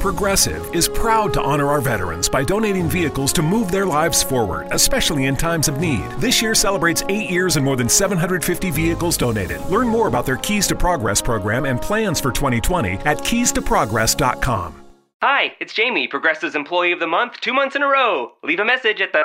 Progressive is proud to honor our veterans by donating vehicles to move their lives forward, especially in times of need. This year celebrates eight years and more than 750 vehicles donated. Learn more about their Keys to Progress program and plans for 2020 at keystoprogress.com. Hi, it's Jamie, Progressive's Employee of the Month, two months in a row. Leave a message at the.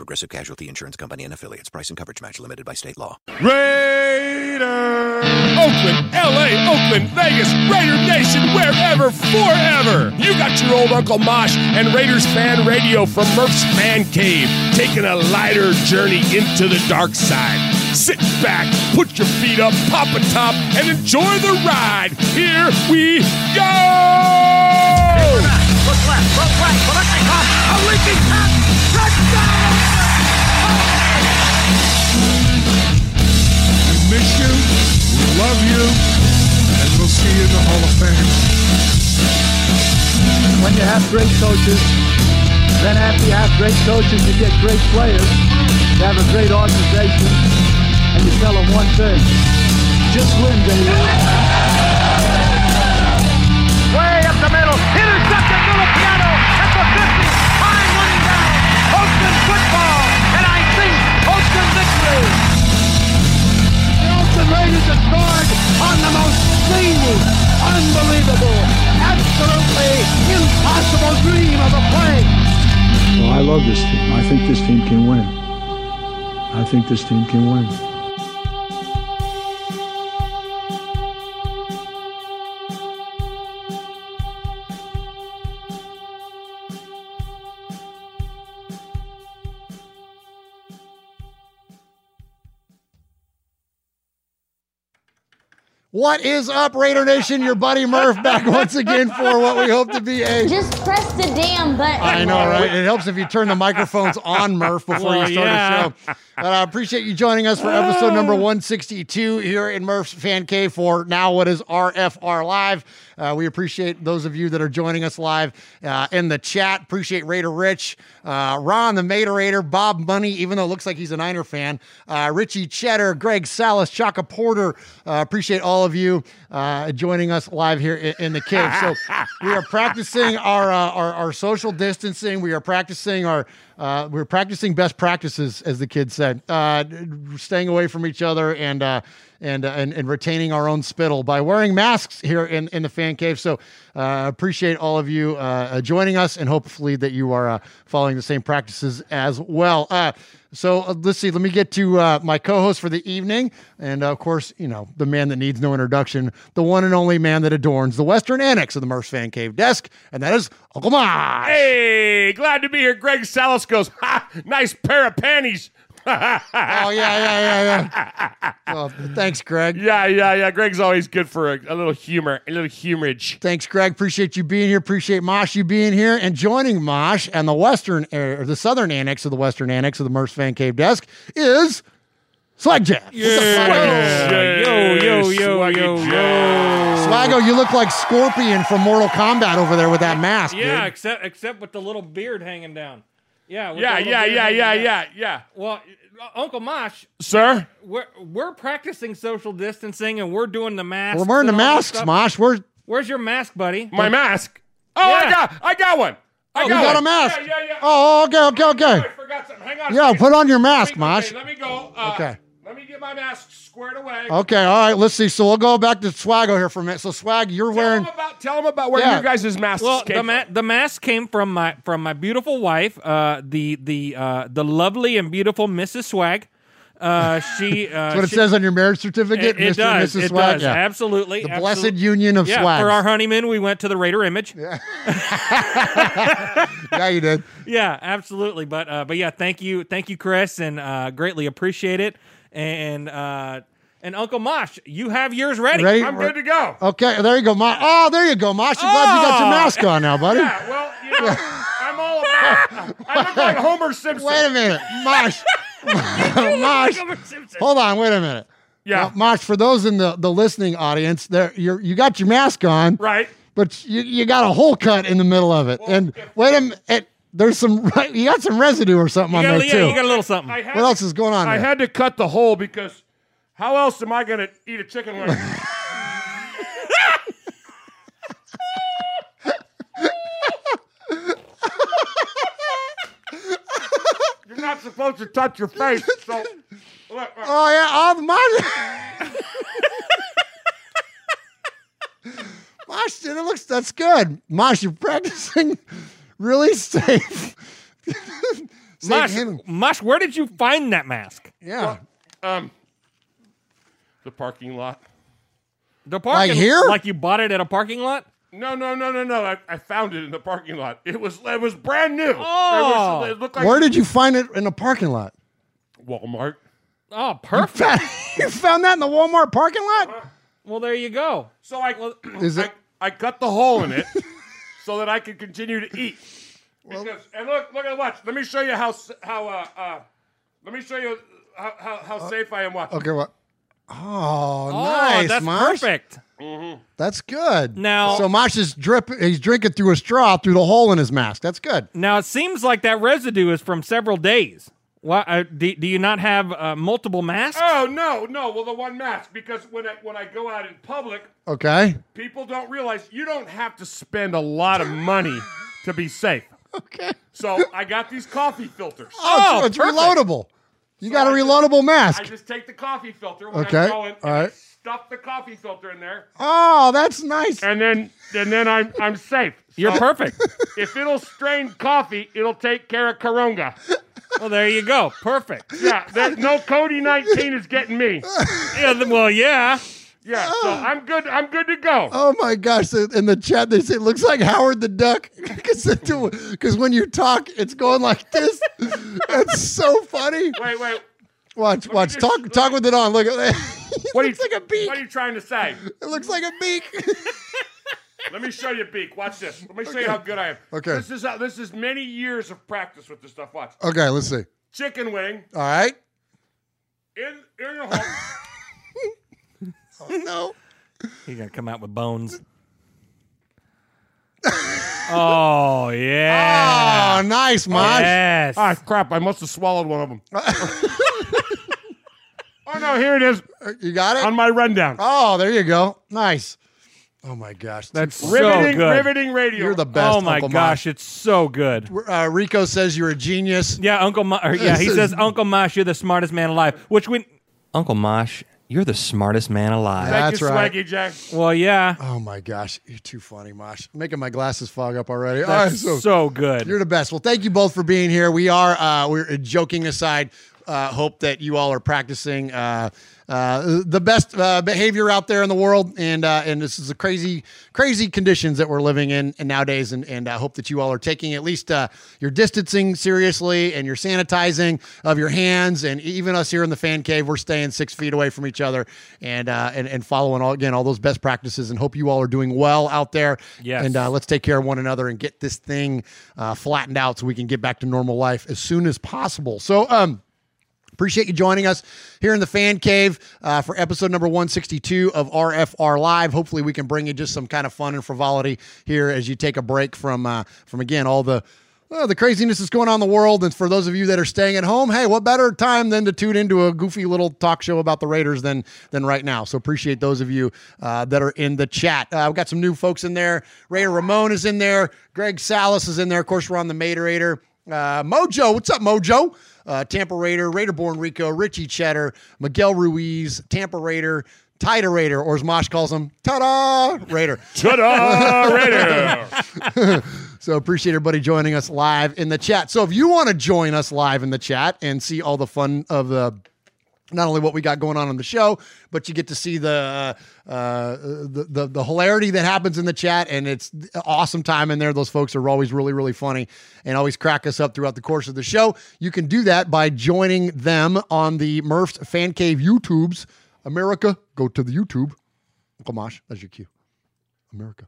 Progressive Casualty Insurance Company and affiliates. Price and coverage match limited by state law. Raiders! Oakland, LA, Oakland, Vegas, Raider Nation, wherever, forever. You got your old Uncle Mosh and Raiders fan radio from Murph's Man Cave, taking a lighter journey into the dark side. Sit back, put your feet up, pop a top, and enjoy the ride. Here we go! Look left, look right, Kolesnikov, a leaking pass, touchdown! Miss you, we love you, and we'll see you in the Hall of Fame. When you have great coaches, then after you have great coaches, you get great players. You have a great organization, and you tell them one thing: just win, baby. Way up the middle, intercepted Piano at the 50, time running down. Oakland football, and I think Oakland victory. Scored on the most unbelievable, absolutely impossible dream of a play. Well, I love this team. I think this team can win. I think this team can win. What is up, Raider Nation? Your buddy Murph back once again for what we hope to be a. Just press the damn button. I know, right? It helps if you turn the microphones on, Murph, before Well, you start yeah. the show. But I appreciate you joining us for episode number 162 here in Murph's Fan Cave for now what is RFR Live. Uh, we appreciate those of you that are joining us live uh, in the chat. Appreciate Raider Rich, uh, Ron the Materator, Bob Money, even though it looks like he's a Niner fan, uh, Richie Cheddar, Greg Salas, Chaka Porter. Uh, appreciate all of you uh, joining us live here in, in the cave. So we are practicing our, uh, our our social distancing. We are practicing our uh, we're practicing best practices, as the kids said, uh, staying away from each other and uh, and, uh, and and retaining our own spittle by wearing masks here in, in the fan cave. So uh, appreciate all of you uh, joining us, and hopefully that you are uh, following the same practices as well. Uh, so uh, let's see. Let me get to uh, my co-host for the evening, and of course, you know the man that needs no introduction, the one and only man that adorns the Western Annex of the Murph's Fan Cave desk, and that is Uncle Mosh. Hey, glad to be here. Greg Salas goes, ha, nice pair of panties. Oh yeah, yeah, yeah, yeah. Well, thanks, Greg. Yeah, yeah, yeah. Greg's always good for a, a little humor, a little humorage. Thanks, Greg. Appreciate you being here. Appreciate Mosh you being here and joining Mosh and the Western er, or the Southern Annex of the Western Annex of the Murph's Fan Cave desk is Swag Jeff. Yo, yo, yo, yo, yo. Swaggo, you look like Scorpion from Mortal Kombat over there with that mask. Yeah, dude. except except with the little beard hanging down. Yeah, Yeah, yeah, yeah, yeah, yeah, yeah. Well, Uncle Mosh, Sir? we're we're practicing social distancing and we're doing the mask. We're wearing the masks, Mosh. We're Where's your mask, buddy? My mask. Oh, I got I got one. I you got, got a mask. Yeah, yeah, yeah. Oh, okay, okay, okay. I forgot something. Hang on. a Yeah, put on your mask, Let me- Mosh. okay, let me go. Uh, Okay. Let me get my mask squared away. Okay, all right. Let's see. So we'll go back to Swaggo here for a minute. So Swag, you're Tell wearing. them about tell them about where Yeah. your guys' masks Well, came the ma- from. the mask came from my from my beautiful wife, uh, the the uh, the lovely and beautiful Mrs. Swag. Uh, she uh, That's what it she- says on your marriage certificate, It, it Mr. does. and Mrs. It Swag. does. Yeah. Absolutely. The absolute- blessed union of yeah, swags. For our honeymoon, we went to the Raider Image. yeah, you did. Yeah, absolutely. But uh, but yeah, thank you, thank you, Chris, and uh, greatly appreciate it. And uh, and Uncle Mosh, you have yours ready. Ready? I'm good to go. Okay, there you go, Mosh. Oh, there you go, Mosh. I'm glad you got your Oh. mask on now, buddy. Yeah, well, you know, I'm all about. I look like Homer Simpson. Wait a minute, Mosh. Mosh. Hold on, wait a minute. Yeah. Now, Mosh, for those in the, the listening audience, there you you got your mask on, Right. but you, you got a hole cut in the middle of it. and wait a minute, there's some you got some residue or something You on got, there yeah, too. you got a little something. I had what else is going on I there? had to cut the hole because how else am I going to eat a chicken wing? You're not supposed to touch your face. So, look, look. Oh yeah, all the Mosh. Mosh, dude, it looks that's good. Mosh, you're practicing really safe. safe Mosh, handling. Mosh, where did you find that mask? Yeah. um, the parking lot. The parking lot here? Like you bought it at a parking lot? No, no, no, no, no. I, I found it in the parking lot. It was it was brand new. Oh. it, was, it looked like Where did you find it in the parking lot? Walmart. Oh, perfect. you found that in the Walmart parking lot? well, there you go. So I Is it- I, I cut the hole in it so that I could continue to eat. Because, and look, look at watch. Let me show you how how uh, uh let me show you how how, how safe I am. Watch. Okay, what? Oh, Oh, nice, that's Mosh. perfect. That's good. Now- so Mosh is drip. He's drinking through a straw through the hole in his mask. That's good. Now it seems like that residue is from several days. Why uh, do, do you not have uh, multiple masks? Oh no, no. Well, the one mask because when I when I go out in public, Okay. people don't realize you don't have to spend a lot of money to be safe. Okay. So I got these coffee filters. Oh, it's, it's perfect. reloadable. You got a I just- reloadable I mask. just take the coffee filter when Okay, I'm going, and all I right. Stuff the coffee filter in there, Oh, that's nice. and then and then I'm I'm safe. You're oh. perfect. If it'll strain coffee, it'll take care of Karonga. well, there you go. Perfect. Yeah, that, no Cody 19 is getting me. Yeah, th- well, yeah. Yeah, so oh. I'm good. I'm good to go. Oh my gosh! In the chat, they say it looks like Howard the Duck because when you talk, it's going like this. That's so funny. Wait, wait. Watch, me watch. just- Talk, let talk me- with it on. Look at that. What it are looks you, like a beak. What are you trying to say? It looks like a beak. Let me show you a beak. Watch this. Let me show you how good I am. Okay. This is how, this is many years of practice with this stuff. Watch. okay, let's see. Chicken wing All right. in in your home. Oh no. He's gonna come out with bones. oh yeah. Oh, nice, Mosh. Yes. ah, crap! I must have swallowed one of them. Oh no! Here it is You got it. on my rundown. Oh, there you go. Nice. Oh my gosh. That's so riveting, good. riveting radio. You're the best. oh my Uncle gosh, it's so good. Uh, Rico says you're a genius. Yeah, Uncle Ma- or, yeah, he says Uncle Mosh, you're the smartest man alive. Which we Uncle Mosh, you're the smartest man alive. Thank That's you, right. Swaggy Jack. Well, yeah. Oh my gosh, you're too funny, Mosh. Making my glasses fog up already. All That's right, so, good. You're the best. Well, thank you both for being here. We are, uh, we're joking aside. Uh, hope that you all are practicing uh, uh, the best uh, behavior out there in the world, and uh, and this is a crazy, crazy conditions that we're living in and nowadays, and and I hope that you all are taking at least uh, your distancing seriously and your sanitizing of your hands, and even us here in the fan cave, we're staying six feet away from each other, and uh, and and following all again all those best practices, and hope you all are doing well out there. Yes. and uh, let's take care of one another and get this thing uh, flattened out so we can get back to normal life as soon as possible. So, um, appreciate you joining us here in the fan cave uh, for episode number 162 of RFR Live. Hopefully, we can bring you just some kind of fun and frivolity here as you take a break from uh, from again all the Well, the craziness that's going on in the world, and for those of you that are staying at home, hey, what better time than to tune into a goofy little talk show about the Raiders than than right now? So appreciate those of you uh, that are in the chat. Uh, we've got some new folks in there. Raider Ramon is in there. Greg Salas is in there. Of course, we're on the Materator. Uh, Mojo, what's up, Mojo? Uh, Tampa Raider, Raider Born Rico, Richie Cheddar, Miguel Ruiz, Tampa Raider, Tida Raider, or as Mosh calls him, Ta-da Raider. Ta-da, Raider. so appreciate everybody joining us live in the chat. So if you want to join us live in the chat and see all the fun of the not only what we got going on on the show, but you get to see the, uh, uh, the the the hilarity that happens in the chat, and it's awesome time in there. Those folks are always really really funny and always crack us up throughout the course of the show. You can do that by joining them on the Murph's Fan Cave YouTubes. America, go to the YouTube. Uncle Mosh, that's your cue. America.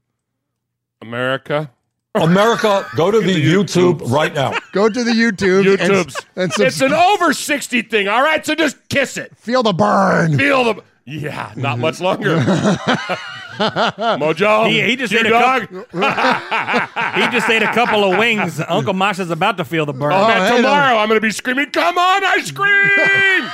America. America, go to the YouTube right now. Go to the YouTube. YouTube's. And, and it's an over 60 thing, all right? So just kiss it. Feel the burn. Feel the. Yeah, not much longer. Mojo. He, he just Q ate a dog. couple, he just ate a couple of wings. Uncle Mosh is about to feel the burn. Oh, man, tomorrow I'm going to be screaming, come on, ice cream!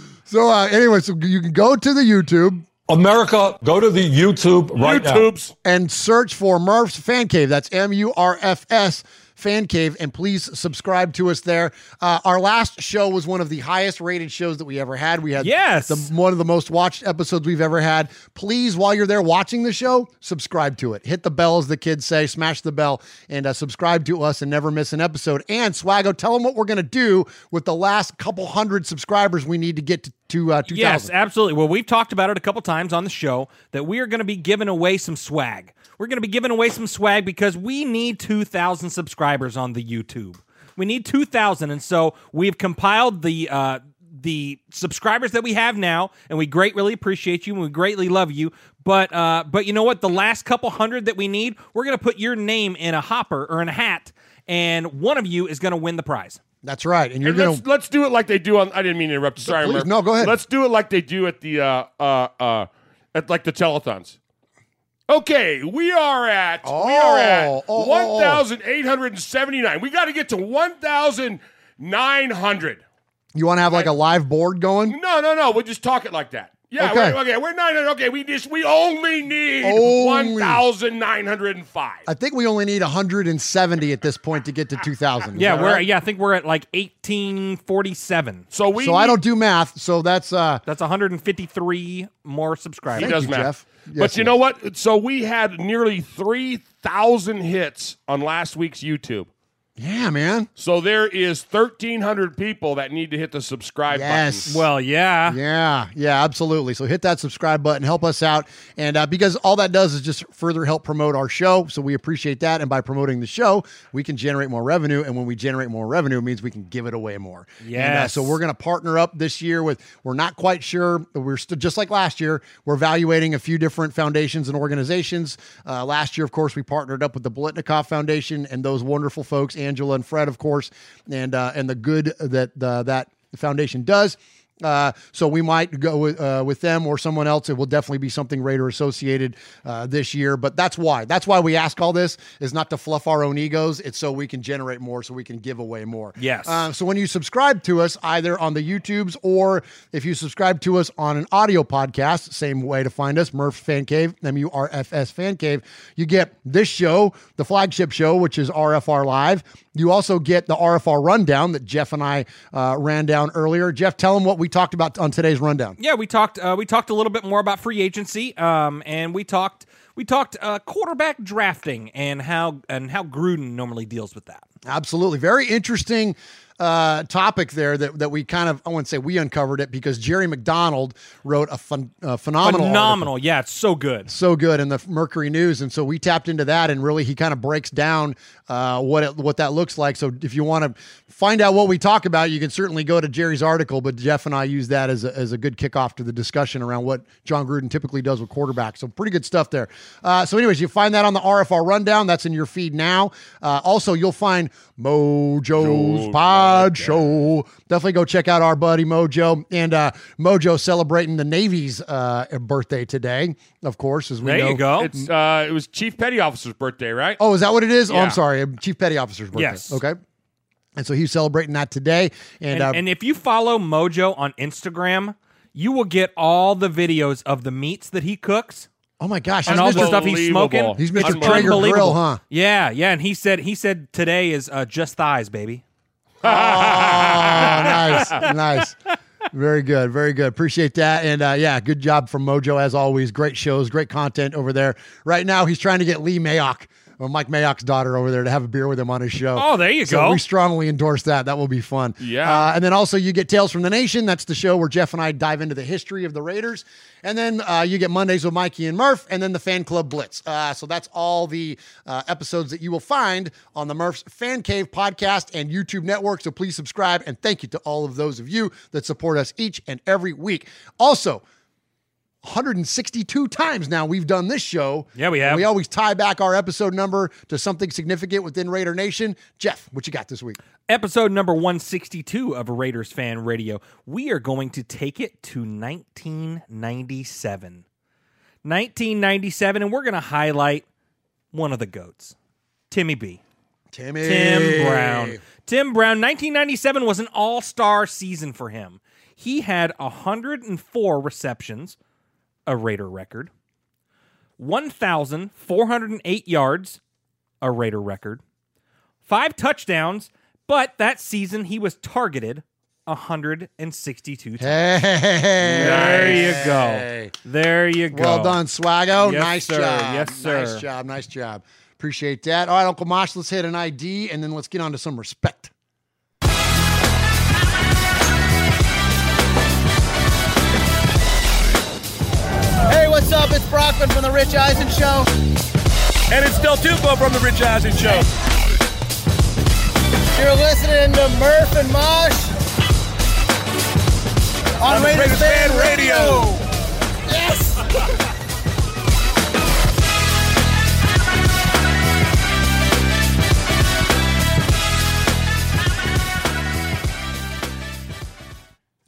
So uh, anyway, so you can go to the YouTube. America, go to the YouTube right YouTubes. and search for Murph's Fan Cave. That's M U R F S Fan Cave, and please subscribe to us there. Uh, our last show was one of the highest rated shows that we ever had. We had Yes. the, one of the most watched episodes we've ever had. Please, while you're there watching the show, subscribe to it. Hit the bell, as the kids say, smash the bell, and uh, subscribe to us and never miss an episode. And Swaggo, tell them what we're going to do with the last couple hundred subscribers we need to get to, to uh, 2000. Yes, absolutely. Well, we've talked about it a couple times on the show that we are going to be giving away some swag. We're going to be giving away some swag because we need 2,000 subscribers on the YouTube. We need 2,000, and so we've compiled the uh, the subscribers that we have now, and we greatly really appreciate you, and we greatly love you. But uh, but you know what? The last couple hundred that we need, we're going to put your name in a hopper or in a hat, and one of you is going to win the prize. That's right. And you're And going let's, to. let's do it like they do on. I didn't mean to interrupt. Sorry, please, no, go ahead. Let's do it like they do at the uh, uh, uh, at like the telethons. Okay, we are at we are at Oh, oh, oh, oh. one thousand eight hundred and seventy nine. We got to get to one thousand nine hundred. You want to have like a live board going? No, no, no. We'll just talk it like that. Yeah, Okay. we're, okay. We're nine. Okay, we just we only need Only. one thousand nine hundred and five. I think we only need 170 at this point to get to 2000. Yeah, we're right? yeah, I think we're at like 1847. So we So I don't do math. So that's uh That's 153 more subscribers. He does you, math. Jeff. Yes, but you yes. know what? So we had nearly 3,000 hits on last week's YouTube. Yeah, man. So there is 1,300 people that need to hit the subscribe Yes. button. Well, yeah. Yeah, yeah, absolutely. So hit that subscribe button, help us out, and uh, because all that does is just further help promote our show. So we appreciate that, and by promoting the show, we can generate more revenue, and when we generate more revenue, it means we can give it away more. Yeah. uh, so we're going to partner up this year with. We're not quite sure. We're still just like last year. We're evaluating a few different foundations and organizations. Uh, last year, of course, we partnered up with the Biletnikoff Foundation and those wonderful folks, Angela and Fred, of course, and uh, and the good that uh, that foundation does. Uh, so we might go with, uh, with them or someone else. It will definitely be something Raider associated uh, this year. But that's why. That's why we ask all this is not to fluff our own egos. It's so we can generate more, so we can give away more. Yes. Uh, so when you subscribe to us, either on the YouTubes or if you subscribe to us on an audio podcast, same way to find us, Murph Fan Cave, M U R F S Fan Cave. You get this show, the flagship show, which is RFR Live. You also get the RFR rundown that Jeff and I uh, ran down earlier. Jeff, tell them what we talked about on today's rundown. Yeah, we talked. Uh, we talked a little bit more about free agency, um, and we talked. We talked uh, quarterback drafting and how and how Gruden normally deals with that. Absolutely. Very interesting uh, topic there that, that we kind of, I wouldn't say we uncovered it because Jerry McDonald wrote a phen- uh, phenomenal article. Phenomenal. Yeah, it's so good. so good in the Mercury News, and so we tapped into that, and really he kind of breaks down uh, what it, what that looks like. So if you want to find out what we talk about, you can certainly go to Jerry's article. But Jeff and I use that as a, as a good kickoff to the discussion around what Jon Gruden typically does with quarterbacks. So pretty good stuff there. Uh, so, anyways, you find that on the RFR rundown. That's in your feed now. Uh, also, you'll find Mojo's Sideshow. Definitely go check out our buddy Mojo and uh, Mojo celebrating the Navy's uh, birthday today. Of course, as we There know. you go. It's uh, it was Chief Petty Officer's birthday, right? Oh, is that what it is? Oh, I'm sorry, Chief Petty Officer's birthday. Yes. Okay. And so he's celebrating that today. And, And, uh, and if you follow Mojo on Instagram, you will get all the videos of the meats that he cooks. oh my gosh, and he's all the stuff he's smoking. He's Mr. It's Traeger unbelievable. Grill, huh? Yeah, yeah. And he said he said today is uh, just thighs, baby. Oh, nice, nice. Very good, very good. Appreciate that. And uh, yeah, good job from Mojo as always. Great shows, great content over there. Right now, he's trying to get Lee Mayock, Mike Mayock's daughter, over there to have a beer with him on his show. Oh, there you So go. We strongly endorse that. That will be fun. Yeah. Uh, and then also you get Tales from the Nation. That's the show where Jeff and I dive into the history of the Raiders. And then uh, you get Mondays with Mikey and Murph, and then the Fan Club Blitz. Uh, so that's all the uh, episodes that you will find on the Murph's Fan Cave podcast and YouTube network. So please subscribe, and thank you to all of those of you that support us each and every week. Also, 162 times now we've done this show. Yeah, we And have. we always tie back our episode number to something significant within Raider Nation. Jeff, what you got this week? Episode number 162 of Raiders Fan Radio. We are going to take it to 1997. 1997, and we're going to highlight one of the GOATs, Timmy B. Timmy. Tim Brown. Tim Brown, 1997 was an all star season for him. He had 104 receptions, a Raider record, 1,408 yards, a Raider record, five touchdowns, but that season he was targeted 162 times. Hey, There you go. There you go. Well done, Swaggo. Yes, nice sir. job. Yes, sir. Nice job. Nice job. Appreciate that. All right, Uncle Mosh, let's hit an ID and then let's get on to some respect. Hey, what's up? It's Brockman from The Rich Eisen Show. And it's Del Tufo from the Rich Eisen Show. You're listening to Murph and Mosh on, On the Raiders, Fan Radio. Radio. Yes.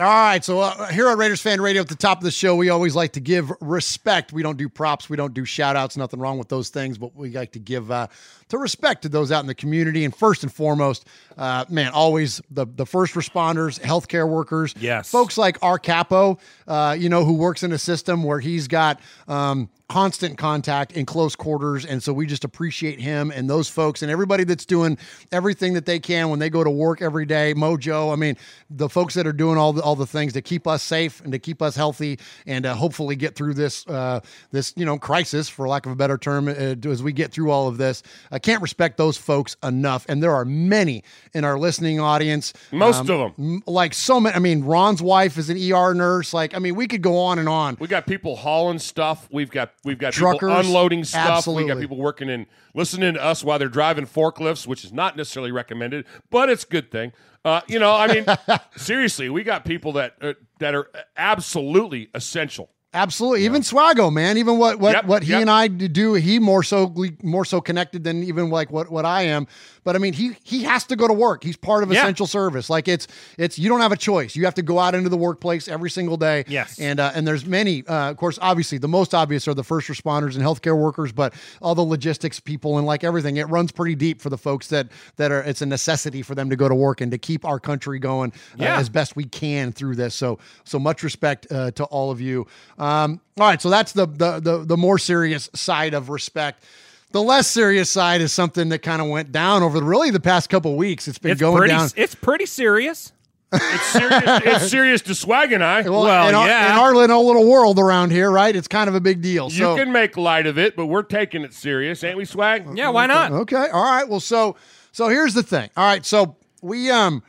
All right, so uh, here on Raiders Fan Radio at the top of the show, we always like to give respect. We don't do props, we don't do shout outs, nothing wrong with those things, but we like to give uh, to respect to those out in the community. And first and foremost, uh, man, always the, the first responders, healthcare workers, Yes. folks like our capo, uh, you know, who works in a system where he's got um, constant contact in close quarters. And so we just appreciate him and those folks and everybody that's doing everything that they can when they go to work every day. Mojo, I mean, the folks that are doing all the, all the things to keep us safe and to keep us healthy and uh, hopefully get through this, uh, this, you know, crisis, for lack of a better term, uh, as we get through all of this. I can't respect those folks enough. And there are many in our listening audience. Most Um, of them. m- Like so many. I mean, Ron's wife is an ER nurse. Like, I mean, we could go on and on. We got people hauling stuff. We've got we've got Truckers. people unloading stuff. We got people working in listening to us while they're driving forklifts, which is not necessarily recommended, but it's a good thing. Uh, you know, I mean, seriously, we got people that uh, that are absolutely essential. Absolutely. Even Swaggo, man. Even what what Yep, what he yep. and I do, he more so more so connected than even like what what I am. But I mean, he he has to go to work. He's part of Yeah. essential service. Like it's it's you don't have a choice. You have to go out into the workplace every single day. Yes. And uh, and there's many. Uh, of course, obviously, the most obvious are the first responders and healthcare workers, but all the logistics people and like everything, it runs pretty deep for the folks that that are. It's a necessity for them to go to work and to keep our country going uh, Yeah. as best we can through this. So so much respect uh, to all of you. Um, all right, so that's the, the the the more serious side of respect. The less serious side is something that kind of went down over the, really the past couple weeks. It's been It's going pretty. down. It's pretty serious. It's serious. it's serious to Swag and I. Well, Well, in our, yeah. in our little little world around here, right? It's kind of a big deal. you can make light of it, but we're taking it serious, ain't we, Swag? Yeah, why not? Okay. All right. Well, so so here's the thing. All right. So we um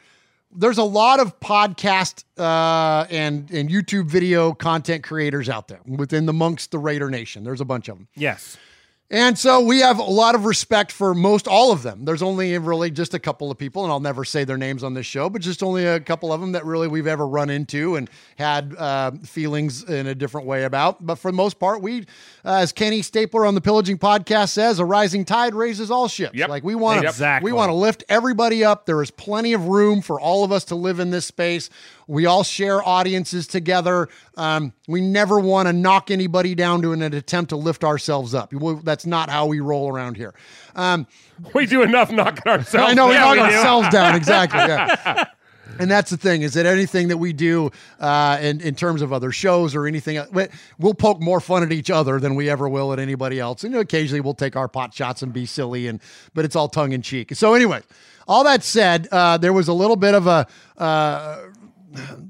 there's a lot of podcast uh and and YouTube video content creators out there within the amongst the Raider Nation. There's a bunch of them. Yes. And so we have a lot of respect for most all of them. There's only really just a couple of people, and I'll never say their names on this show, but just only a couple of them that really we've ever run into and had uh, feelings in a different way about. But for the most part, we, uh, as Kenny Stapler on the Pillaging Podcast says, a rising tide raises all ships. Yep. Like we want to, Exactly. we want to lift everybody up. There is plenty of room for all of us to live in this space. We all share audiences together. Um, we never want to knock anybody down to an, an attempt to lift ourselves up. We- That's not how we roll around here. Um, We do enough knocking ourselves. I know we knock do. ourselves down exactly. Yeah. And that's the thing is that anything that we do uh, in, in terms of other shows or anything, we- we'll poke more fun at each other than we ever will at anybody else. And you know, occasionally we'll take our pot shots and be silly, and but it's all tongue in cheek. So anyway, all that said, uh, there was a little bit of a uh,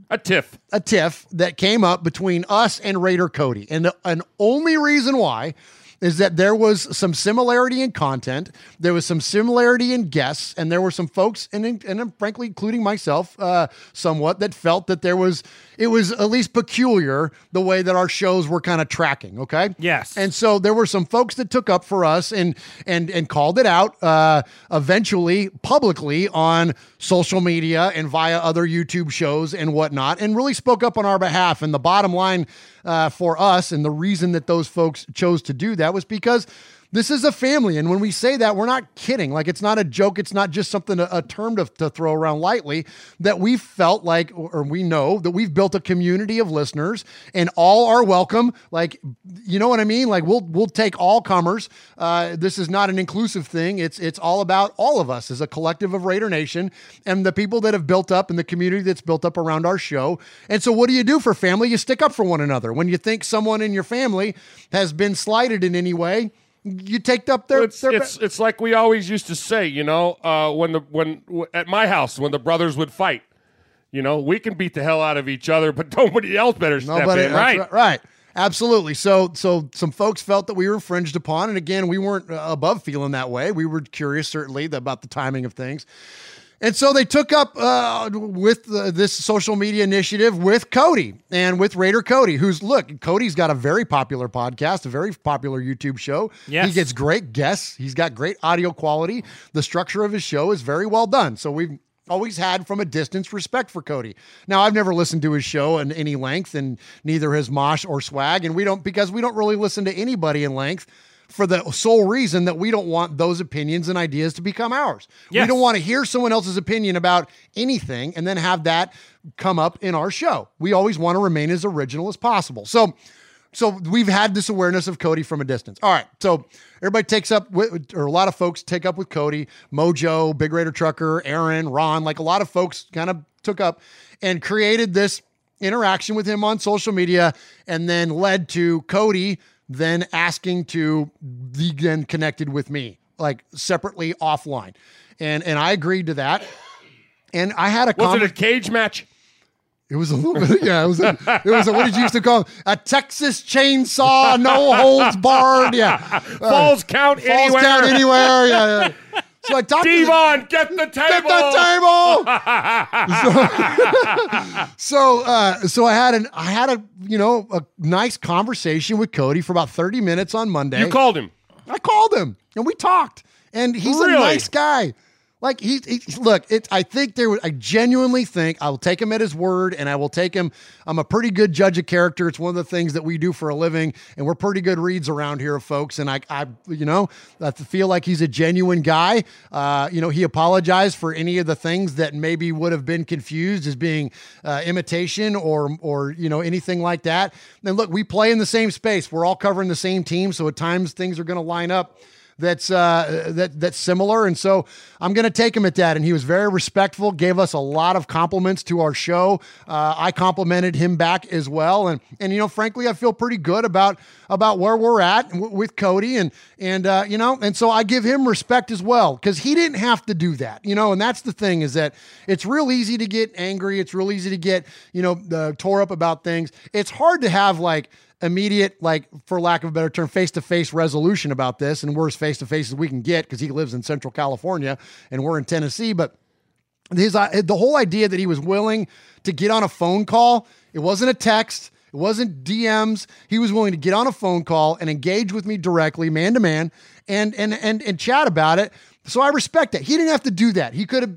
a tiff, a tiff that came up between us and Raider Cody, and the only reason why is that there was some similarity in content, there was some similarity in guests, and there were some folks, and and frankly, including myself, uh, somewhat that felt that there was it was at least peculiar the way that our shows were kind of tracking. Okay, Yes. and so there were some folks that took up for us and and and called it out uh, eventually publicly on social media and via other YouTube shows and whatnot, and really spoke up on our behalf. And the bottom line uh, for us, and the reason that those folks chose to do that was because. This is a family. And when we say that, we're not kidding. Like, it's not a joke. It's not just something, a, a term to, to throw around lightly. That we felt like, or we know that we've built a community of listeners and all are welcome. Like, you know what I mean? Like, we'll, we'll take all comers. Uh, this is not an inclusive thing. It's, it's all about all of us as a collective of Raider Nation and the people that have built up and the community that's built up around our show. And so, what do you do for family? You stick up for one another. When you think someone in your family has been slighted in any way, you take up their, It's, their it's it's like we always used to say, you know, uh, when the when w- at my house when the brothers would fight, you know, we can beat the hell out of each other, but nobody else better step Nobody, in, right? right? Right. Absolutely. So, so some folks felt that we were infringed upon, and again, we weren't uh, above feeling that way. We were curious, certainly, about the timing of things, and so they took up uh, with uh, this social media initiative with Cody and with Raider Cody, who's look, Cody's got a very popular podcast, a very popular YouTube show. Yes. He gets great guests. He's got great audio quality. The structure of his show is very well done. So we've always had from a distance respect for Cody. Now I've never listened to his show in any length, and neither has Mosh or Swag, and we don't because we don't really listen to anybody in length. For the sole reason that we don't want those opinions and ideas to become ours. We don't want to hear someone else's opinion about anything and then have that come up in our show. We always want to remain as original as possible. So, so we've had this awareness of Cody from a distance. All right. So everybody takes up with, or a lot of folks take up with Cody, Mojo, Big Raider Trucker, Aaron, Ron, like a lot of folks kind of took up and created this interaction with him on social media and then led to Cody then asking to be then connected with me, like separately offline. And and I agreed to that. And I had a Was it a cage match? it was a little bit, yeah. It was, a, it was a, what did you used to call it? a Texas chainsaw, no holds barred, yeah. Falls count Falls anywhere. Falls count anywhere, yeah. yeah. So I talked to the- Devon, get the table. Get the table. so uh, so I had an I had a you know a nice conversation with Cody for about 30 minutes on Monday. You called him. I called him and we talked. And he's Really? a nice guy. Like he, he look, it. I think there. was- I genuinely think I will take him at his word, and I will take him. I'm a pretty good judge of character. It's one of the things that we do for a living, and we're pretty good reads around here, folks. And I, I, you know, I feel like he's a genuine guy. Uh, you know, he apologized for any of the things that maybe would have been confused as being uh, imitation or, or you know, anything like that. And look, we play in the same space. We're all covering the same team, so at times things are going to line up that's uh, that that's similar, and so I'm going to take him at that. And he was very respectful, gave us a lot of compliments to our show. Uh, I complimented him back as well, and and you know, frankly, I feel pretty good about about where we're at with Cody, and and uh, you know, and so I give him respect as well because he didn't have to do that, you know. And that's the thing is that it's real easy to get angry. It's real easy to get you know uh, tore up about things. It's hard to have like immediate, like for lack of a better term, face to face resolution about this, and we're as face to face as we can get because he lives in Central California and we're in Tennessee. But his uh, the whole idea that he was willing to get on a phone call, it wasn't a text. It wasn't DMs. He was willing to get on a phone call and engage with me directly, man to man, and and and and chat about it. So I respect that. He didn't have to do that. He could have.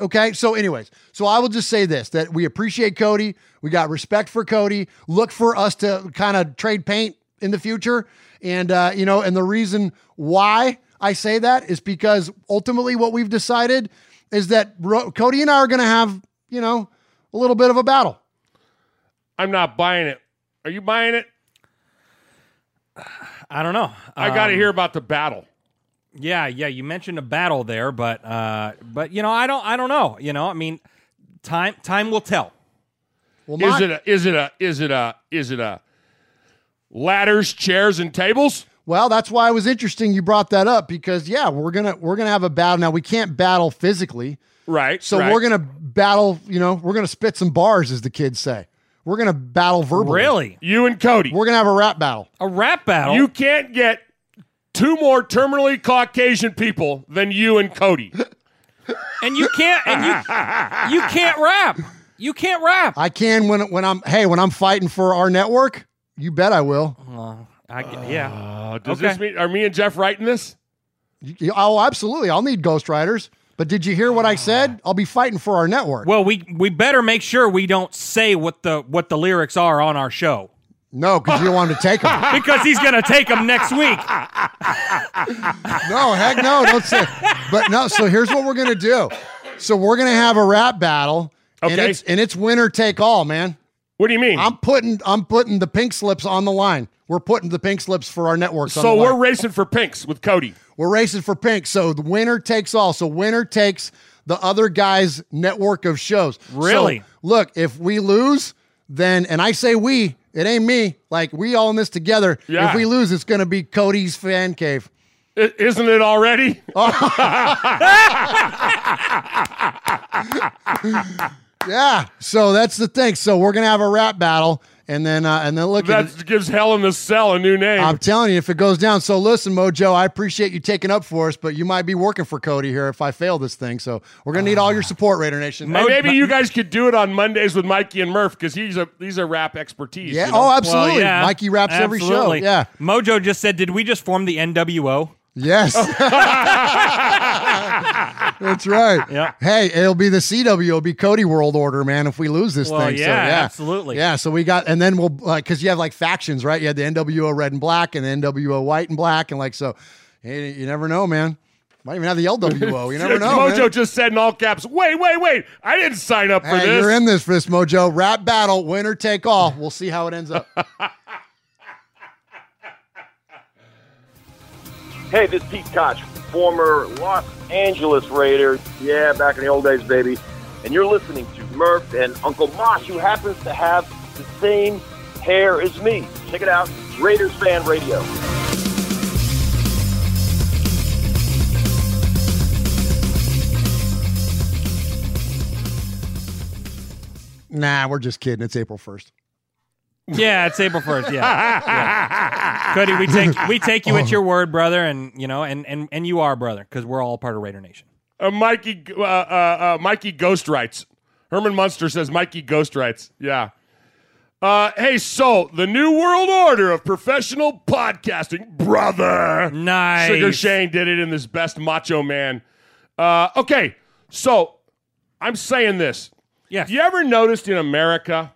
Okay. So, anyways, so I will just say this: that we appreciate Cody. We got respect for Cody. Look for us to kind of trade paint in the future, and uh, you know, and the reason why I say that is because ultimately what we've decided is that Ro- Cody and I are going to have, you know, a little bit of a battle. I'm not buying it. Are you buying it? I don't know. I got to Um, hear about the battle. Yeah, yeah. You mentioned a battle there, but uh, but you know, I don't, I don't know. You know, I mean, time, time will tell. Well, Is it a is it a is it a is it a ladders, chairs, and tables? Well, that's why it was interesting you brought that up because yeah, we're gonna we're gonna have a battle now. We can't battle physically, right? So right. we're gonna battle. You know, we're gonna spit some bars, as the kids say. We're gonna battle verbally. Really? You and Cody. We're gonna have a rap battle. A rap battle. You can't get two more terminally Caucasian people than you and Cody. and you can't, and you, you can't rap. You can't rap. I can when when I'm hey when I'm fighting for our network. You bet I will. Uh, I g- yeah. Uh, does Okay. this mean are me and Jeff writing this? You- Oh, absolutely. I'll need Ghost Riders. But did you hear what I said? Ah. I'll be fighting for our network. Well, we we better make sure we don't say what the what the lyrics are on our show No, because you don't want him to take them. because he's gonna take them next week. no, heck no, don't say. But no, so here's what we're gonna do. So we're gonna have a rap battle, and Okay. it's and it's winner take all, man. What do you mean? I'm putting I'm putting the pink slips on the line. We're putting the pink slips for our networks. on So we're racing for pinks with Cody. we're racing for pink. So the winner takes all. So winner takes the other guy's network of shows. Really? So, look, if we lose, then and I say we, it ain't me. Like we all in this together. Yeah. If we lose, it's gonna be Cody's fan cave. Isn't it already? Oh. Yeah. So that's the thing. So we're gonna have a rap battle, and then uh, and then look. at that gives Hell in the Cell a new name. I'm telling you, if it goes down. So listen, Mojo, I appreciate you taking up for us, but you might be working for Cody here if I fail this thing. So we're gonna need all your support, Raider Nation. And maybe you guys could do it on Mondays with Mikey and Murph because he's a these are rap expertise. Yeah. you know? Oh, absolutely. Well, yeah, Mikey raps every show. absolutely. Yeah. Mojo just said, "Did we just form the NWO?" Yes. That's right. Yeah. Hey, it'll be the CW. It'll be Cody World Order, man. If we lose this Well, thing, so, yeah, yeah, absolutely. Yeah. So we got, and then we'll like because you have like factions, right? You had the NWO Red and Black and the NWO White and Black, and like so. Hey, you never know, man. Might even have the LWO. You never know. Mojo man. just said in all caps, "Wait, wait, wait! I didn't sign up for Hey, this." you're in this for this, Mojo. Rap battle, winner take all. We'll see how it ends up. Hey, this is Pete Koch, former Los Angeles Raider. Yeah, back in the old days, baby. And you're listening to Murph and Uncle Mosh, who happens to have the same hair as me. Check it out, Raiders Fan Radio. nah, we're just kidding. It's April first. Yeah, it's April first. Yeah. yeah. Cody, we take we take you at your word, brother, and you know, and and and you are brother because we're all part of Raider Nation. Uh, Mikey, uh, uh, uh, Mikey Ghost writes. Herman Munster says Mikey Ghost writes. Yeah. Uh, hey, so the new world order of professional podcasting, brother. Nice. Sugar Shane did it in this best macho man. Uh, okay, so I'm saying this. Yes. You ever noticed in America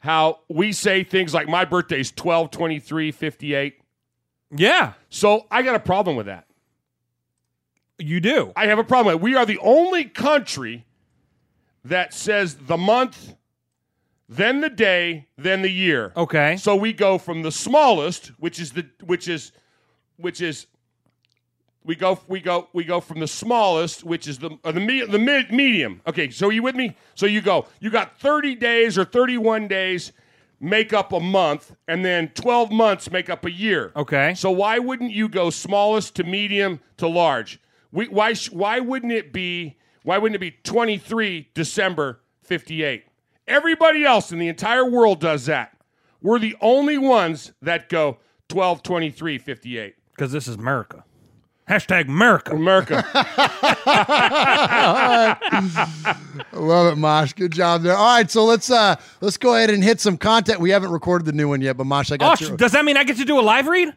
how we say things like my birthday's 12 23 58? Yeah, So I got a problem with that. you do. I have a problem with it. We are the only country that says the month, then the day, then the year. Okay. So we go from the smallest, which is the which is which is we go we go we go from the smallest, which is the uh, the me, the mid, medium. Okay, so you with me? So you go you got 30 days or 31 days make up a month and then 12 months make up a year. Okay. So why wouldn't you go smallest to medium to large? We, why sh- why wouldn't it be why wouldn't it be 23 December 58? Everybody else in the entire world does that. We're the only ones that go 12 23 58. Because this is America. Hashtag America. America. I love it, Mosh. Good job there. All right, so let's uh let's go ahead and hit some content. We haven't recorded the new one yet, but Mosh, I Oh, got sh- your- does that mean I get to do a live read? I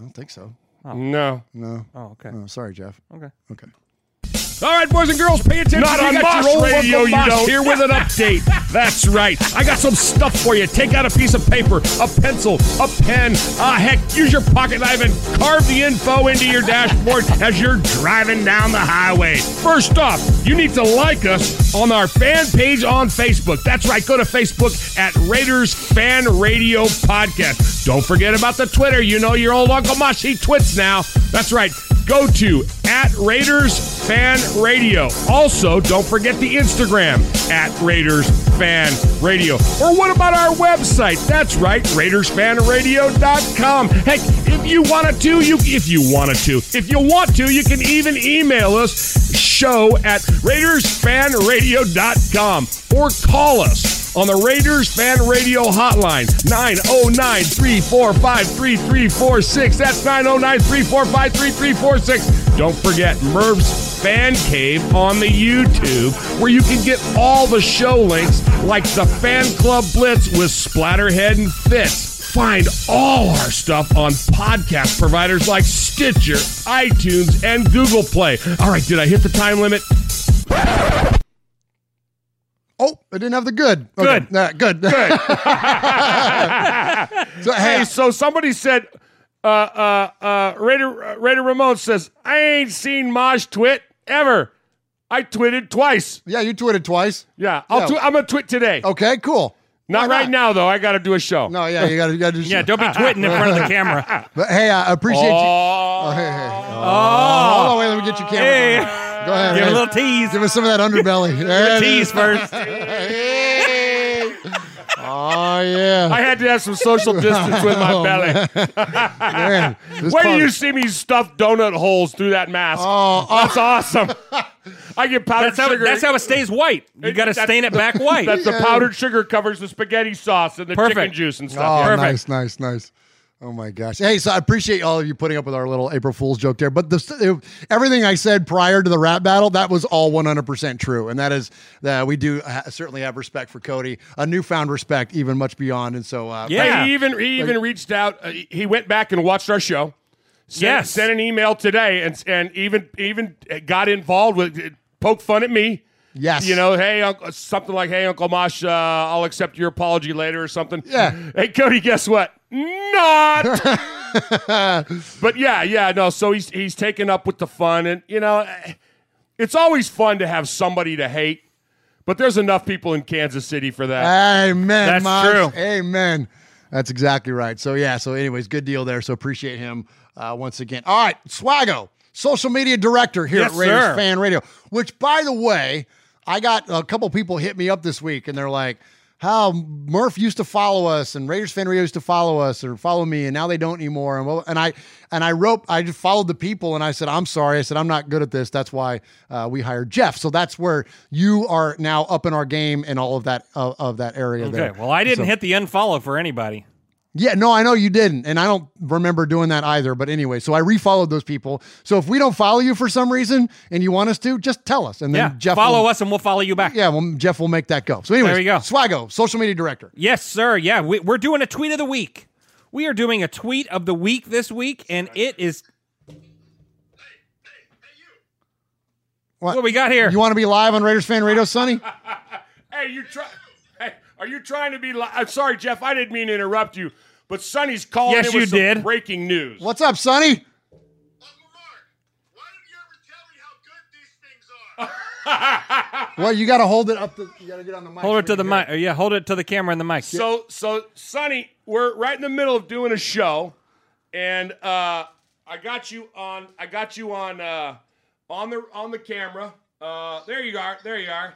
don't think so. No. No. Oh, okay. Oh, sorry, Jeff. Okay. Okay. All right, boys and girls, pay attention. Not on got Mosh Radio, you don't. Here with an update. That's right. I got some stuff for you. Take out a piece of paper, a pencil, a pen. Ah, heck, use your pocket knife and carve the info into your dashboard as you're driving down the highway. First off, you need to like us on our fan page on Facebook. That's right. Go to Facebook at Raiders Fan Radio Podcast. Don't forget about the Twitter. You know your old Uncle Mosh. He twits now. That's right. Go to at Raiders Fan Radio. Also, don't forget the Instagram at Raiders Fan Radio. Or what about our website? That's right, RaidersFanRadio.com. Heck, if you wanted to, you if you wanted to, if you want to, you can even email us show at RaidersFanRadio.com or call us on the Raiders Fan Radio Hotline, 909 345 3346. That's 909 345 3346. Don't forget Murph's Fan Cave on the YouTube, where you can get all the show links like the Fan Club Blitz with Splatterhead and Fitz. Find all our stuff on podcast providers like Stitcher, iTunes, and Google Play. All right, did I hit the time limit? Oh, I didn't have the good. Good. Okay. Nah, good. Good. So, hey, hey, so somebody said, uh, uh, uh, Raider, uh, Raider Ramon says, I ain't seen Maj twit ever. I twitted twice. yeah, you tweeted twice. Yeah, I'll Yeah. twi- I'm going to twit today. Okay, cool. not why right now, though. I got to do a show. No, yeah, you got to, to. Yeah, don't be twitting in front of the camera. But hey, I appreciate you. Oh, Oh, hey, hey. Oh, hold on, wait, let me get your camera. Hey. Going. Go ahead. Give a little tease. Give us some of that underbelly. Give a tease first. Oh yeah. I had to have some social distance with my Oh, belly. Man, this Where do you see me stuff donut holes through that mask? Oh, oh. That's awesome. I get powdered That's how, sugar. that's how it stays white. You got to stain it back white. That's the powdered sugar covers the spaghetti sauce and the chicken juice and Oh, stuff. Yeah. nice, nice, nice. Oh my gosh. Hey, so I appreciate all of you putting up with our little April Fool's joke there. But the, everything I said prior to the rap battle, that was all 100% true. And that is that we do ha- certainly have respect for Cody, a newfound respect, even much beyond. And so, uh, Yeah. Hey, he even he even reached out. Uh, he went back and watched our show. Sent, Yes. sent an email today and and even even got involved with poke fun at me. Yes. You know, hey, Uncle, something like, "Hey, Uncle Mosh, uh, I'll accept your apology later" or something. Yeah. Hey, Cody, guess what? Not. but yeah, yeah, no. So he's he's taken up with the fun, and you know, it's always fun to have somebody to hate. But there's enough people in Kansas City for that. Amen. That's Maj. true. Amen. That's exactly right. So yeah. So anyways, good deal there. So appreciate him uh, once again. All right, Swago, social media director here Yes, at Raiders sir. Fan Radio. Which, by the way, I got a couple people hit me up this week, and they're like. How Murph used to follow us and Raiders fan radio used to follow us or follow me and now they don't anymore and well and I and I wrote I just followed the people and I said I'm sorry I said I'm not good at this that's why uh, we hired Jeff so that's where you are now up in our game and all of that of, of that area Okay. there. Well, I didn't So- hit the unfollow for anybody. Yeah, no, I know you didn't, and I don't remember doing that either. But anyway, so I refollowed those people. So if we don't follow you for some reason and you want us to, just tell us, and then Yeah. Jeff follow will, us and we'll follow you back. Yeah, well, Jeff will make that go. So anyway, There we go. Swago, social media director. Yes, sir. Yeah, we, we're doing a tweet of the week. We are doing a tweet of the week this week, and it is. What, we got here? You want to be live on Raiders Fan Radio, Sonny? Hey, you try. Hey, are you trying to be? Li- I'm sorry, Jeff. I didn't mean to interrupt you, but Sonny's calling Yes, in with you some did. breaking news. What's up, Sonny? Uncle Mark, why did you ever tell me how good these things are? Well, you got to hold it up. To, you got to get on the mic. hold it to the we mic. Yeah, hold it to the camera and the mic. So, so Sonny, we're right in the middle of doing a show, and uh, I got you on. I got you on uh, on the on the camera. Uh, there you are. There you are.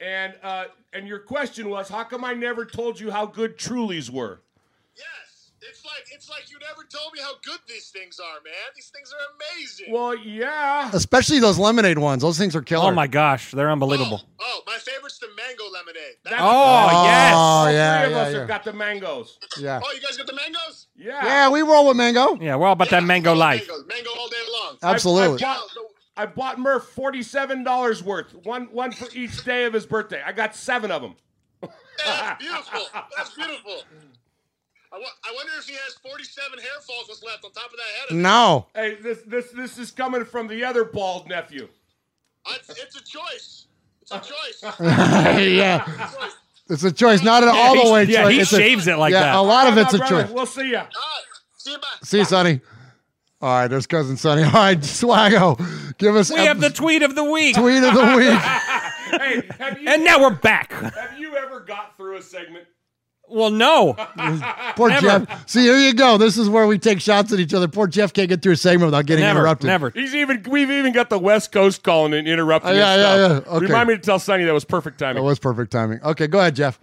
And uh, and your question was, how come I never told you how good Trulies were? Yes, it's like it's like you never told me how good these things are, man. These things are amazing. Well, yeah. Especially those lemonade ones. Those things are killer. Oh my gosh, they're oh, unbelievable. Oh, my favorite's the mango lemonade. That's- Oh, yes. Oh, All yeah, three of yeah, us yeah. have got the mangoes. Yeah. Oh, you guys got the mangoes? Yeah. Yeah, we roll with mango. Yeah, we're all about that mango life. Mangoes, mango all day long. Absolutely. I, I, bought, I bought Murph forty-seven dollars worth, one one for each day of his birthday. I got seven of them. That's beautiful. That's beautiful. I, wonder if he has 47 hair follicles left on top of that head. of No. Hey, this this this is coming from the other bald nephew. his. It's, it's a choice. It's a choice. yeah. It's a choice, not an all the way yeah, choice. he It's a- shaves it like yeah, that. a lot of Bye, it's a brother. choice. We'll see ya. See you, bye. See you, Sonny. All right, there's cousin Sonny. All right, Swaggo, give us We have the tweet of the week. tweet of the week. hey, have you, And now we're back. have you ever got through a segment? Well, no. Poor Never. Jeff. See, here you go. This is where we take shots at each other. Poor Jeff can't get through a segment without getting Never, interrupted. never. He's even we've even got the West Coast calling and interrupting. Oh, his yeah, yeah, stuff. yeah. Okay. Remind me to tell Sonny that was perfect timing. That was perfect timing. Okay, go ahead, Jeff.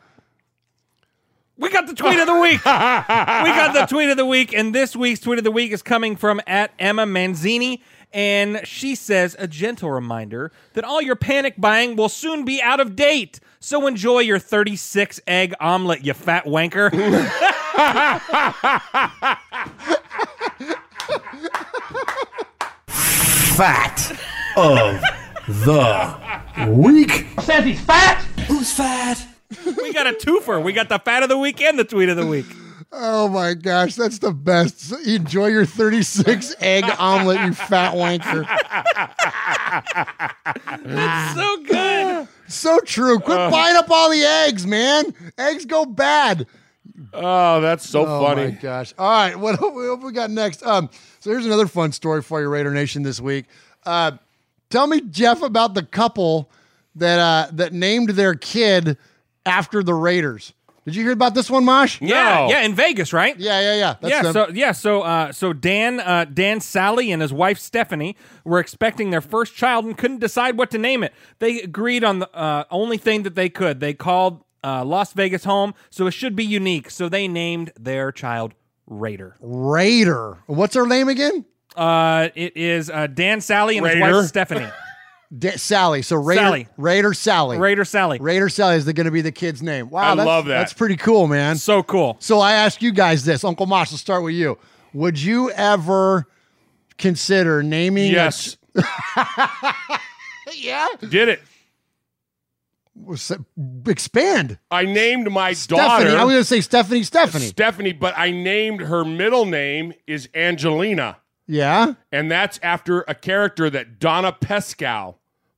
We got the tweet of the week. we got the tweet of the week, and this week's tweet of the week is coming from at Emma Manzini. And she says, a gentle reminder that all your panic buying will soon be out of date. So enjoy your 36 egg omelet, you fat wanker. Fat of the week. Says he's fat. Who's fat? We got a twofer. We got the fat of the week and the tweet of the week. Oh my gosh, that's the best. Enjoy your 36 egg omelet, you fat wanker. That's so good. So true. Quit Uh. buying up all the eggs, man. Eggs go bad. Oh, that's so oh funny. my gosh. All right, what, what we got next? Um, so here's another fun story for you, Raider Nation, this week. Uh, tell me, Jeff, about the couple that uh, that named their kid after the Raiders. Did you hear about this one, Mosh? Yeah, yeah, in Vegas, right? Yeah, yeah, yeah. That's yeah, them. so yeah, so uh, so Dan, uh, Dan Sally and his wife Stephanie were expecting their first child and couldn't decide what to name it. They agreed on the uh, only thing that they could. They called uh, Las Vegas home, so it should be unique. So they named their child Raider. Raider. What's her name again? Uh, it is uh, Dan Sally and his wife Stephanie. Da- Sally. So Raider, Sally. Raider Sally. Raider Sally. Raider Sally is going to be the kid's name. Wow, I that's, love that. That's pretty cool, man. So cool. So I ask you guys this, Uncle Mosh. Let's start with you. Would you ever consider naming? Yes. ch- yeah. Did it. Expand. I named my Stephanie. daughter I was going to say Stephanie. Stephanie. Stephanie, but I named her middle name is Angelina. Yeah. And that's after a character that Donna Pescow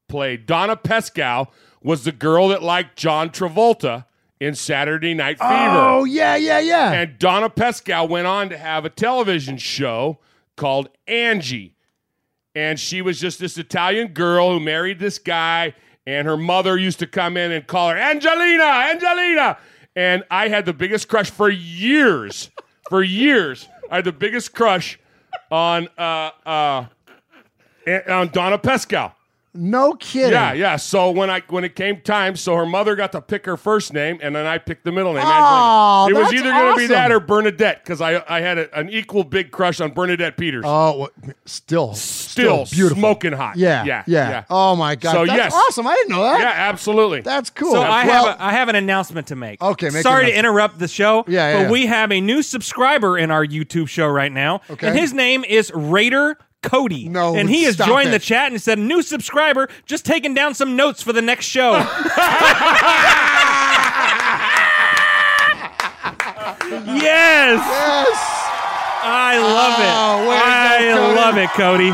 played. Donna Pescow was the girl that liked John Travolta in Saturday Night Fever. Oh yeah, yeah, yeah. And Donna Pescow went on to have a television show called Angie. And she was just this Italian girl who married this guy, and her mother used to come in and call her Angelina, Angelina. And I had the biggest crush for years. for years. I had the biggest crush on uh uh on Donna Pescow. No kidding. Yeah, yeah. So when I when it came time, so her mother got to pick her first name, and then I picked the middle name. Oh, Angelina. it was either going to be that or Bernadette because I I had a, an equal big crush on Bernadette Peters. Oh, what- still, still, beautiful. smoking hot. Yeah, yeah, yeah. Oh my god, So that's yes, awesome. I didn't know that. Yeah, absolutely. That's cool. So I Well- have a, I have an announcement to make. Okay, make Sorry to interrupt the show. Yeah, yeah, but yeah. we have a new subscriber in our YouTube show right now. Okay. and his name is Raider Cody. No, and he has joined it. the chat and said, "New subscriber, just taking down some notes for the next show." yes. Yes. I love Oh, it. go, I Cody. love it, Cody. You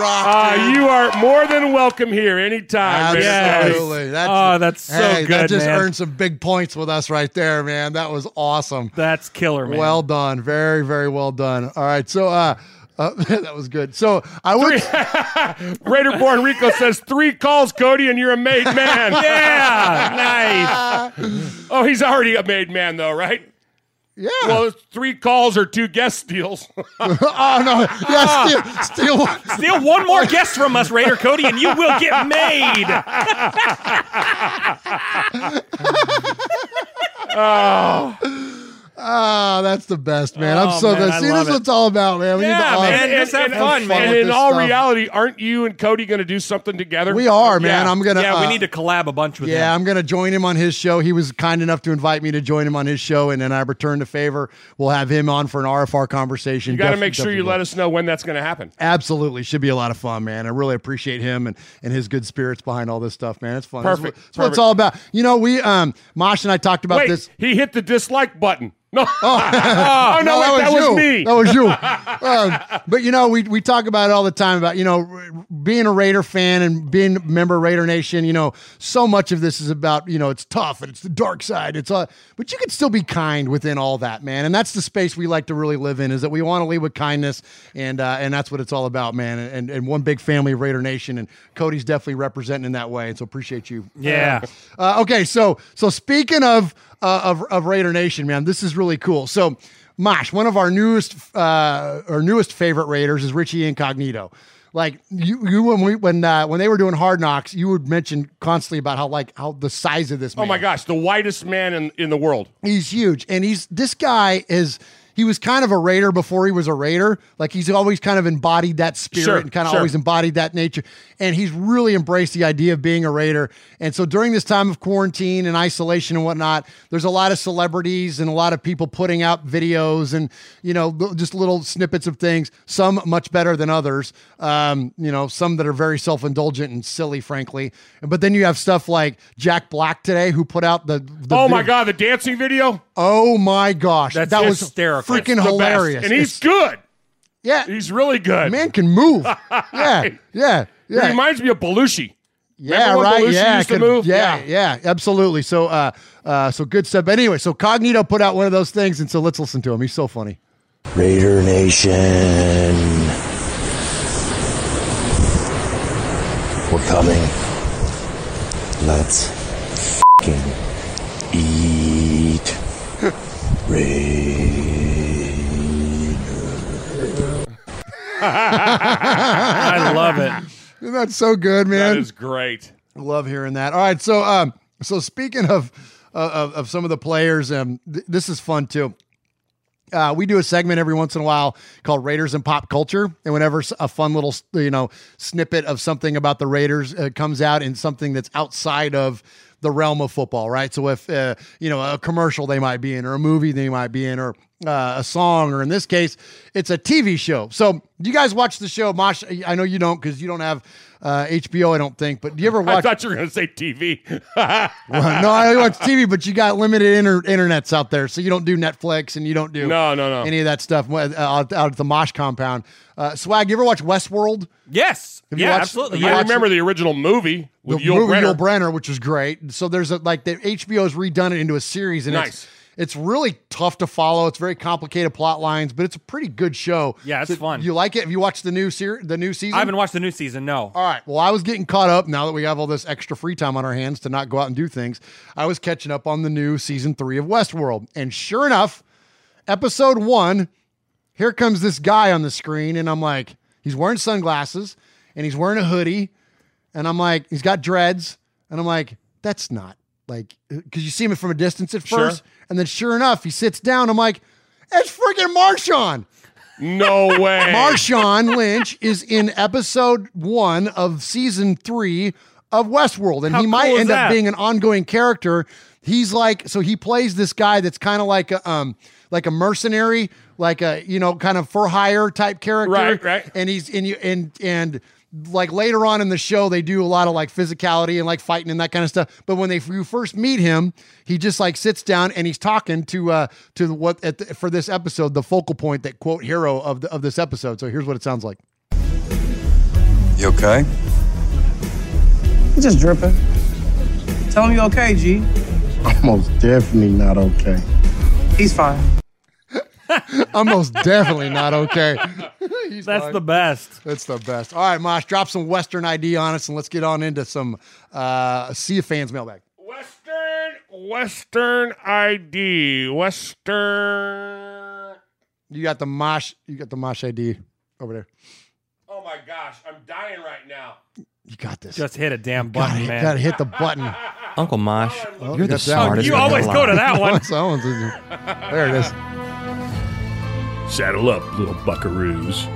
rock. Uh, you are more than welcome here anytime. man. Absolutely. That's, Oh, that's so hey, That just man. earned some big points with us right there, man. That was awesome. That's killer, man. Well done. Very, very well done. All right. So, uh, uh that was good. So I would. Raider Born Rico says three calls, Cody, and you're a made man. yeah, nice. Oh, he's already a made man, though, right? Yeah. Well, three calls or two guest steals. oh no! Yeah, steal, steal one. Steal one more guest from us, Raider Cody, and you will get made. oh. Oh, that's the best, man. I'm Oh, so man, good. I See, this love is what it's all about, man. We Yeah, need to man. Let's have fun, man. And in all stuff. reality, aren't you and Cody going to do something together? We are, man. Yeah. I'm gonna. yeah, we uh, need to collab a bunch with Yeah, him. Yeah, I'm going to join him on his show. He was kind enough to invite me to join him on his show, and then I returned the favor. We'll have him on for an RFR conversation. You got to make sure you let us know when that's going to happen. Absolutely, should be a lot of fun, man. I really appreciate him and, and his good spirits behind all this stuff, man. It's fun. That's what- Perfect, That's what it's all about. You know, we um, Mosh and I talked about Wait, this. he hit the dislike button. No, Oh, oh no, wait, that was you. me. That was you. Um, but you know, we we talk about it all the time about you know being a Raider fan and being a member of Raider Nation. You know, so much of this is about you know it's tough and it's the dark side. It's uh, but you can still be kind within all that, man. And that's the space we like to really live in. Is that we want to lead with kindness, and uh, and that's what it's all about, man. And and one big family of Raider Nation, and Cody's definitely representing in that way. And so appreciate you. Yeah. Uh, okay, so so speaking of, uh, of of Raider Nation, man, this is really cool. So, Mosh, one of our newest uh, our newest favorite Raiders is Richie Incognito. Like you, you when we when uh, when they were doing Hard Knocks, you would mention constantly about how like how the size of this. Oh my gosh, the whitest man in, in the world. He's huge, and he's this guy is. He was kind of a raider before he was a raider. Like he's always kind of embodied that spirit Sure, and kind of sure. always embodied that nature. And he's really embraced the idea of being a raider. And so during this time of quarantine and isolation and whatnot, there's a lot of celebrities and a lot of people putting out videos and you know just little snippets of things. Some much better than others. Um, you know, some that are very self indulgent and silly, frankly. But then you have stuff like Jack Black today, who put out the. the oh my vid- god, the dancing video. Oh my gosh, That's that was hysterical. Freaking It's the best. hilarious. and he's It's- good. yeah, He's really good. man can move. yeah, yeah, He yeah. reminds me of Belushi. Yeah, when right. Belushi Yeah, used to could- move? yeah, Yeah. yeah, absolutely. So, uh, uh, so good stuff. But anyway, so Cognito put out one of those things, and so let's listen to him. He's so funny. Raider Nation. We're coming. Let's fing eat. I love it. Isn't that so good, man? That is great. Love hearing that. All right, so um, so speaking of uh, of, of some of the players, um, th- this is fun too. Uh, we do a segment every once in a while called Raiders and Pop Culture, and whenever a fun little you know snippet of something about the Raiders uh, comes out in something that's outside of the realm of football, right? So if uh, you know a commercial they might be in, or a movie they might be in, or uh, a song, or in this case, it's a TV show. So do you guys watch the show? Mosh, I know you don't because you don't have uh, HBO, I don't think. But do you ever watch? I thought you were going to say TV. Well, no, I watch TV, but you got limited inter- internets out there, so you don't do Netflix and you don't do No, no, no. any of that stuff uh, out, out at the Mosh compound. Uh, Swag, you ever watch Westworld? Yes. Have you yeah, watched- absolutely. have you I Yeah. watched- remember the original movie with the Yul movie Brynner. Yul Brynner, which was great. So there's a like the HBO has redone it into a series, and Nice. it's it's really tough to follow. It's very complicated plot lines, but it's a pretty good show. Yeah, it's So fun. You like it? Have you watched the new series, the new season? I haven't watched the new season. No. All right. Well, I was getting caught up now that we have all this extra free time on our hands to not go out and do things. I was catching up on the new season three of Westworld. And sure enough, episode one, here comes this guy on the screen. And I'm like, he's wearing sunglasses and he's wearing a hoodie. And I'm like, he's got dreads. And I'm like, that's not like, because you see him from a distance at Sure. first. And then sure enough, he sits down. I'm like, it's freaking Marshawn. No way. Marshawn Lynch is in episode one of season three of Westworld, and How he might cool end up being an ongoing character. He's like, so he plays this guy that's kind of like a, um, like a mercenary, like a you know, kind of for hire type character, Right, right. And he's and you and and like later on in the show, they do a lot of like physicality and like fighting and that kind of stuff. But when they you first meet him, he just like sits down and he's talking to uh to what at the, for this episode, the focal point, that quote hero of the, of this episode. So here's what it sounds like. You okay? Just dripping. Tell him you okay, G. Almost definitely not okay. He's fine. I'm most definitely not okay. That's the best. That's the best. All right, Mosh, drop some Western ID on us and let's get on into some uh Sea of Fans mailbag. Western, Western ID, Western. You got the Mosh, you got the Mosh ID over there. Oh my gosh, I'm dying right now. You got this. Just hit a damn gotta, button, man. gotta hit the button. Uncle Mosh, Oh, you're the got that one. smartest. You always go to that one. That one's in there. There it is. Saddle up, little buckaroos.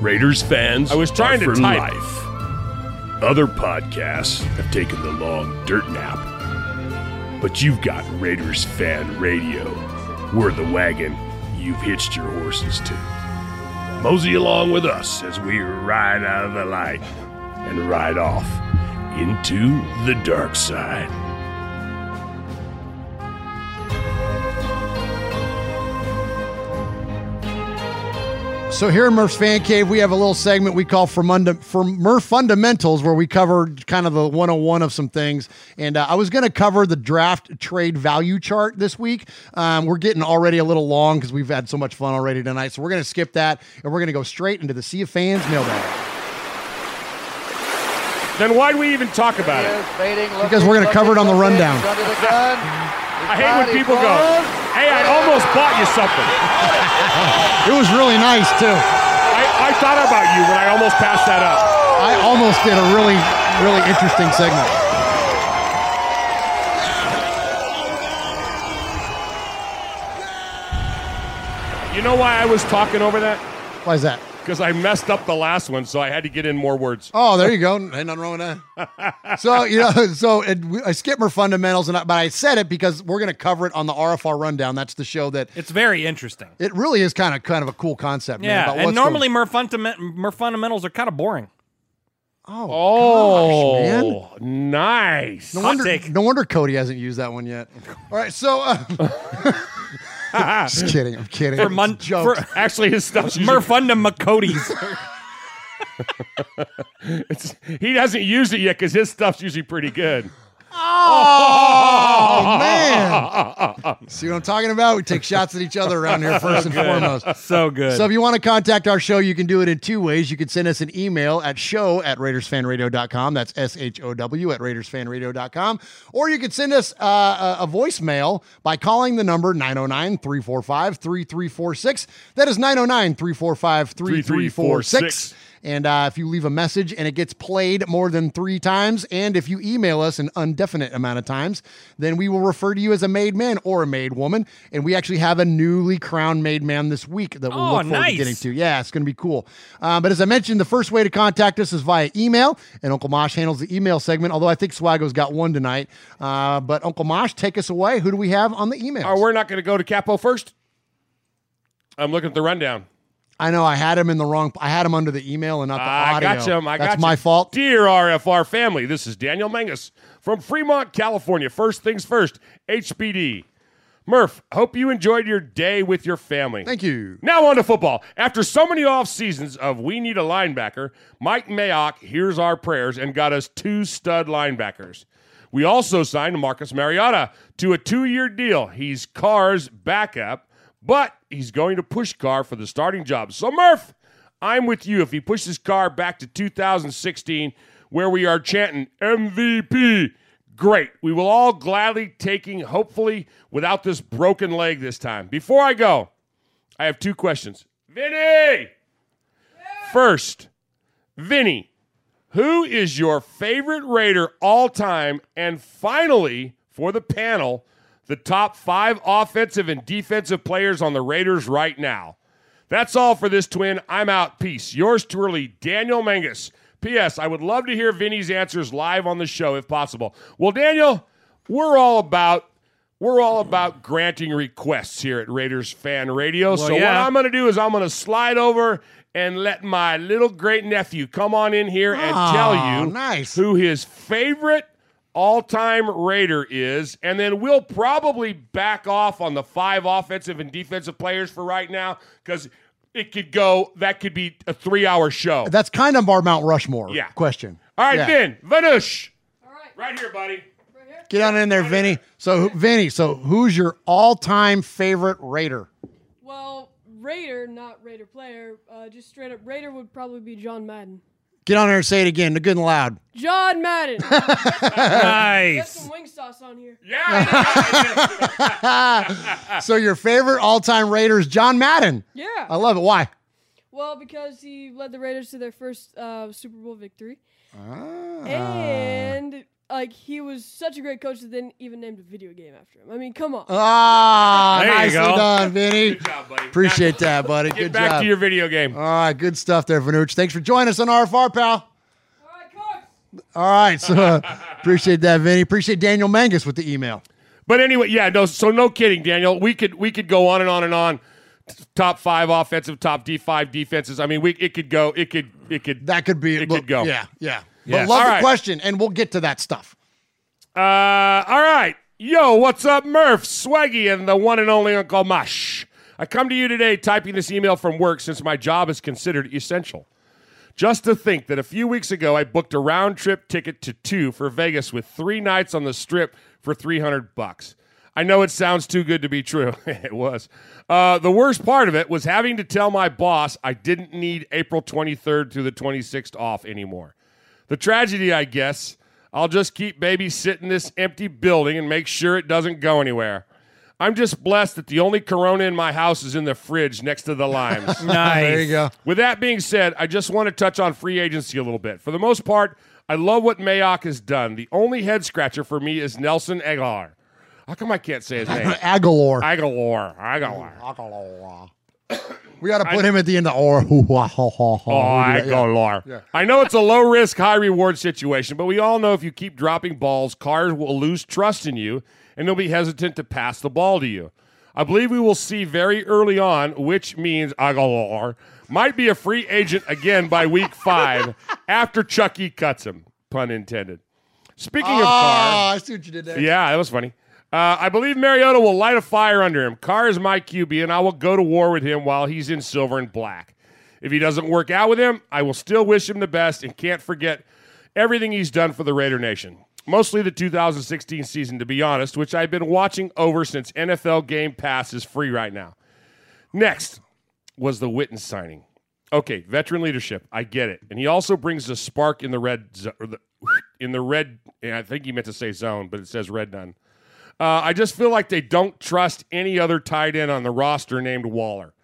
Raiders fans I was trying to type. life. Other podcasts have taken the long dirt nap. But you've got Raiders Fan Radio. We're the wagon you've hitched your horses to. Mosey along with us as we ride out of the light and ride off into the dark side. So here in Murph's Fan Cave, we have a little segment we call for, Munda, for Murph Fundamentals, where we cover kind of the 101 of some things. And uh, I was going to cover the draft trade value chart this week. Um, we're getting already a little long because we've had so much fun already tonight. So we're going to skip that and we're going to go straight into the Sea of Fans mailbag. Then why'd we even talk about it? Because we're going to cover it on the rundown. I hate when people go, hey, I almost bought you something. It was really nice, too. I, I thought about you when I almost passed that up. I almost did a really, really interesting segment. You know why I was talking over that? Why is that? Because I messed up the last one, so I had to get in more words. Oh, there you go. Ain't nothing wrong with that. so you know, so it, I skipped my fundamentals, and I, but I said it because we're going to cover it on the RFR rundown. That's the show that It's very interesting. it really is kind of kind of a cool concept. man, Yeah, about and what's normally going- Murph, fundament, Murph fundamentals are kind of boring. oh, Oh, gosh, man. nice. No Hot wonder, take. no wonder Cody hasn't used that one yet. All right, so uh, just kidding. I'm kidding. For It's mon- for- Actually, his stuff's usually, Murph Funda McCody's. it's, he hasn't used it yet because his stuff's usually pretty good. Oh man, see what I'm talking about? We take shots at each other around here first and foremost. so good. So if you want to contact our show, you can do it in two ways. You can send us an email at show at RaidersFanRadio.com. That's S-H-O-W at RaidersFanRadio.com. Or you can send us uh, a, a voicemail by calling the number 909-345-3346. That is 909-345-3346. And uh, if you leave a message and it gets played more than three times, and if you email us an indefinite amount of times, then we will refer to you as a made man or a made woman. And we actually have a newly crowned made man this week that we'll Oh, look forward nice. to getting to. Yeah, it's going to be cool. Uh, but as I mentioned, the first way to contact us is via email, and Uncle Mosh handles the email segment. Although I think Swago's got one tonight. Uh, but Uncle Mosh, take us away. Who do we have on the email? Oh, we're not going to go to Capo first? I'm looking at the rundown. I know I had him in the wrong. I had him under the email and not the I audio. got you. I That's got my fault. Dear RFR family, this is Daniel Mangus from Fremont, California. First things first, HBD. Murph, hope you enjoyed your day with your family. Thank you. Now on to football. After so many off seasons of we need a linebacker, Mike Mayock hears our prayers and got us two stud linebackers. We also signed Marcus Mariota to a two-year deal. He's Carr's backup, but he's going to push Carr for the starting job. So Murph, I'm with you if he pushes Carr back to 2016, where we are chanting MVP. Great. We will all gladly taking, hopefully, without this broken leg this time. Before I go, I have two questions. Vinny! First, Vinny, who is your favorite Raider all time? And finally, for the panel, the top five offensive and defensive players on the Raiders right now. That's all for this twin. I'm out. Peace. Yours truly, Daniel Mangus. P.S. I would love to hear Vinny's answers live on the show if possible. Well, Daniel, we're all about we're all about granting requests here at Raiders Fan Radio. Well, so what. I'm going to do is I'm going to slide over and let my little great nephew come on in here and Oh, tell you nice. who his favorite all-time Raider is, and then we'll probably back off on the five offensive and defensive players for right now because it could go. That could be a three-hour show. That's kind of our Mount Rushmore Yeah. question. All right, Yeah. Vin, Vanush. All right, right here, buddy. Get on in there, Vinny. So, Vinny, so who's your all-time favorite Raider? Well, Raider, not Raider player, uh, just straight up Raider would probably be John Madden. Get on there and say it again, good and loud. John Madden. Nice. Get some wing sauce on here. Yeah. so, your favorite all-time Raider is John Madden. Yeah. I love it. Why? Well, because he led the Raiders to their first uh, Super Bowl victory. Ah. And like he was such a great coach that they didn't even named a video game after him. I mean, come on. Ah, There you nicely go. done, Vinny. Good job, buddy. Appreciate that, buddy. Get Good back job. to your video game. All right, good stuff there, Vanucci. Thanks for joining us on RFR, pal. All right, so uh, appreciate that, Vinny. Appreciate Daniel Mangus with the email. But anyway, yeah, no. So no kidding, Daniel. We could we could go on and on and on. Top five offensive, top D five defenses. I mean, we it could go. It could it could that could be it look, could go. Yeah, yeah. Yes. But love All the right. question, and we'll get to that stuff. Uh, all right. Yo, what's up, Murph, Swaggy, and the one and only Uncle Mosh? I come to you today typing this email from work since my job is considered essential. Just to think that a few weeks ago I booked a round trip ticket to two for Vegas with three nights on the strip for 300 bucks. I know it sounds too good to be true. it was. Uh, the worst part of it was having to tell my boss I didn't need April 23rd through the 26th off anymore. The tragedy, I guess, I'll just keep babysitting this empty building and make sure it doesn't go anywhere. I'm just blessed that the only Corona in my house is in the fridge next to the limes. Nice. There you go. With that being said, I just want to touch on free agency a little bit. For the most part, I love what Mayock has done. The only head scratcher for me is Nelson Agholor. How come I can't say his name? Aguilar. Aguilar. Aguilar. Mm, Aguilar. We got to put him at the end of or. Oh, Oh, Aguilar. Yeah. I know it's a low risk, high reward situation, but we all know if you keep dropping balls, cars will lose trust in you and they'll be hesitant to pass the ball to you. I believe we will see very early on, which means Agholor might be a free agent again by week five after Chucky cuts him. Pun intended. Speaking of Carr, Oh, I see what you did there. yeah, that was funny. Uh, I believe Mariota will light a fire under him. Carr is my QB, and I will go to war with him while he's in silver and black. If he doesn't work out with him, I will still wish him the best and can't forget everything he's done for the Raider Nation. Mostly the 2016 season, to be honest, which I've been watching over since NFL Game Pass is free right now. Next was the Witten signing. Okay, veteran leadership. I get it, and he also brings a spark in the red in the red. I think he meant to say zone, but it says red done. Uh, I just feel like they don't trust any other tight end on the roster named Waller.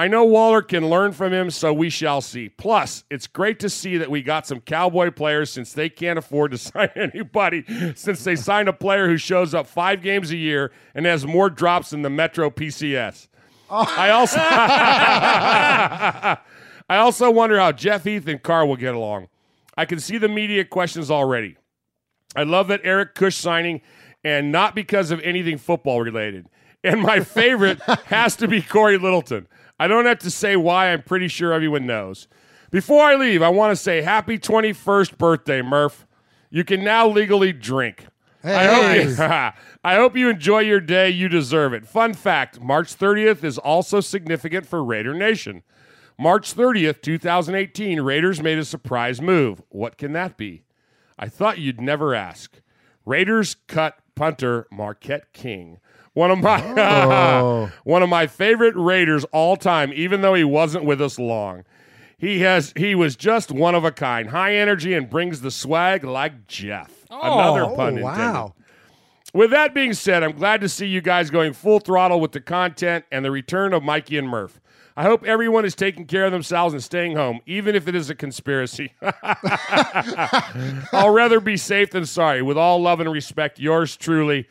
I know Waller can learn from him, so we shall see. Plus, it's great to see that we got some Cowboy players since they can't afford to sign anybody, since they signed a player who shows up five games a year and has more drops than the Metro PCS. I also I also wonder how Jeff Heath and Carr will get along. I can see the media questions already. I love that Eric Kush signing, and not because of anything football related. And my favorite has to be Cory Littleton. I don't have to say why, I'm pretty sure everyone knows. Before I leave, I want to say happy 21st birthday, Murph. You can now legally drink. I, hope you, I hope you enjoy your day. You deserve it. Fun fact March 30th is also significant for Raider Nation. March 30th, 2018, Raiders made a surprise move. What can that be? I thought you'd never ask. Raiders cut punter Marquette King. One of my Oh. one of my favorite Raiders all time, even though he wasn't with us long. He has he was just one of a kind, high energy and brings the swag like Jeff. Another Oh, pun oh, wow. With that being said, I'm glad to see you guys going full throttle with the content and the return of Mikey and Murph. I hope everyone is taking care of themselves and staying home, even if it is a conspiracy. I'll rather be safe than sorry. With all love and respect, yours truly,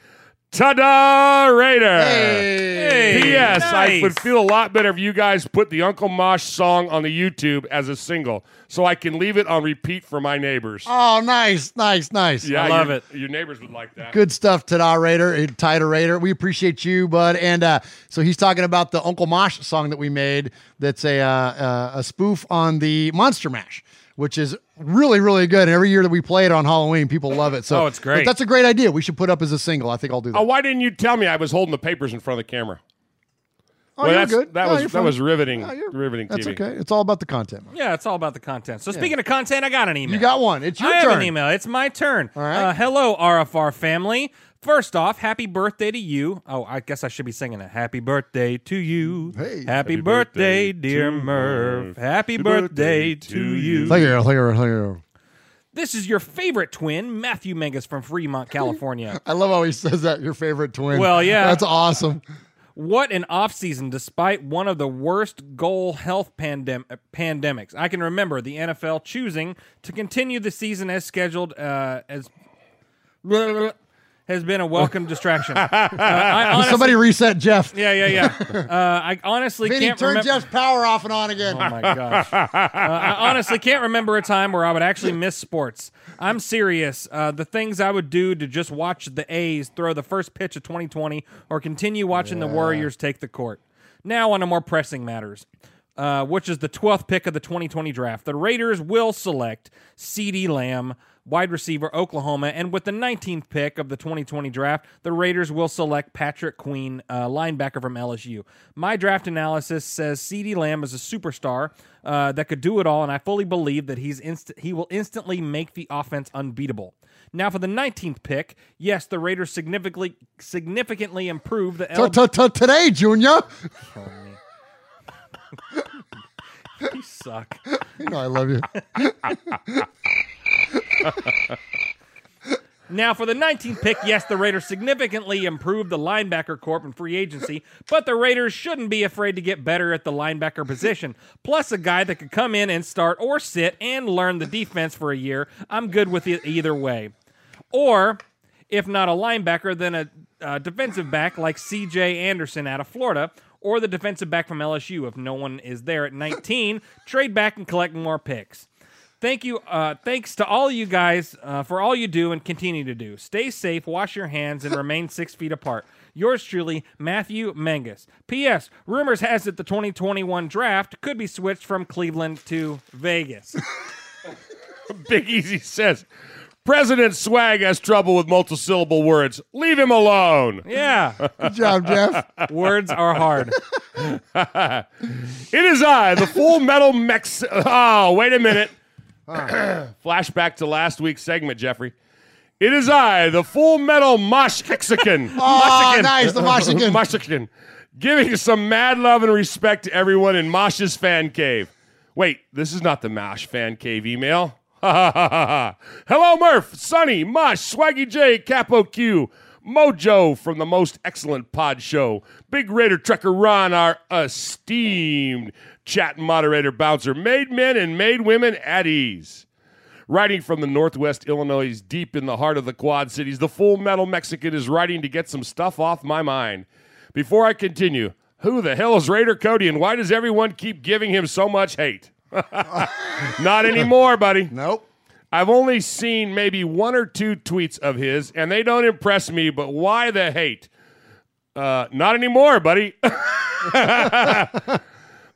Ta-da, Raider! Hey. P.S. I would feel a lot better if you guys put the Uncle Mosh song on the YouTube as a single, so I can leave it on repeat for my neighbors. Oh, nice, nice, nice. yeah, I love your- it. Your neighbors would like that. Good stuff, Ta-da, Raider, Tida Raider. We appreciate you, bud. And uh, so he's talking about the Uncle Mosh song that we made. That's a uh, uh, a spoof on the Monster Mash, which is really, really good. And every year that we play it on Halloween, people love it. So Oh, it's great. That's a great idea. We should put up as a single. I think I'll do that. Oh, why didn't you tell me I was holding the papers in front of the camera? Oh, well, you're good. That No, was that fine. was riveting. No, riveting That's TV. okay. It's all about the content. Yeah, it's all about the content. So speaking of content, I got an email. You got one. It's your I turn. have an email. It's my turn. All right. Uh, hello, RFR family. First off, happy birthday to you. Oh, I guess I should be singing it. Happy birthday to you. Hey. Happy, Happy birthday, birthday dear Merv. Merv. Happy Happy birthday birthday to to you. Thank you. Thank you. Thank you. This is your favorite twin, Matthew Menges from Fremont, California. I love how he says that. Your favorite twin. Well, yeah. That's awesome. What an offseason despite one of the worst goal health pandem- pandemics. I can remember the NFL choosing to continue the season as scheduled uh, as has been a welcome distraction. Uh, I honestly- Somebody reset Jeff. Yeah, yeah, yeah. Uh, I honestly Vinny, can't turn remember. Jeff's power off and on again. Oh my gosh. Uh, I honestly can't remember a time where I would actually miss sports. I'm serious. Uh, the things I would do to just watch the A's throw the first pitch of 2020 or continue watching the Warriors take the court. Now, on to more pressing matters, uh, which is the 12th pick of the 2020 draft. The Raiders will select CeeDee Lamb, wide receiver, Oklahoma. And with the 19th pick of the 2020 draft, the Raiders will select Patrick Queen, uh, linebacker from LSU. My draft analysis says CeeDee Lamb is a superstar uh, that could do it all, and I fully believe that he's inst- he will instantly make the offense unbeatable. Now, for the 19th pick, yes, the Raiders significantly significantly improve the L- T- t- Today, Junior. you suck. You know I love you. Now, for the 19th pick, yes, the Raiders significantly improved the linebacker corp in free agency, but the Raiders shouldn't be afraid to get better at the linebacker position. Plus, a guy that could come in and start or sit and learn the defense for a year. I'm good with it either way. Or, if not a linebacker, then a, a defensive back like CJ Henderson out of Florida, or the defensive back from LSU. If no one is there at 19, trade back and collect more picks. Thank you. Uh, thanks to all you guys uh, for all you do and continue to do. Stay safe, wash your hands, and remain six feet apart. Yours truly, Matthew Mengus. P.S. Rumors has it the 2021 draft could be switched from Cleveland to Vegas. Big Easy says President Swag has trouble with multisyllable words. Leave him alone. Yeah. Good job, Jeff. Words are hard. it is I, the full metal Mex. Oh, wait a minute. Flashback to last week's segment, Jeffrey. It is I, the full metal Mosh Mexican. Oh, nice, the Moshican. Moshican. Giving some mad love and respect to everyone in Mosh's fan cave. Wait, this is not the Mosh fan cave email. Hello, Murph, Sonny, Mosh, Swaggy J, Capo Q, Mojo from the most excellent pod show, Big Raider Trucker Ron, our esteemed chat moderator bouncer, made men and made women at ease. Writing from the Northwest Illinois, deep in the heart of the Quad Cities, the Full Metal Mexican is writing to get some stuff off my mind. Before I continue, who the hell is Raider Cody and why does everyone keep giving him so much hate? Not anymore, buddy. Nope. I've only seen maybe one or two tweets of his, and they don't impress me, but why the hate? Uh, not anymore, buddy.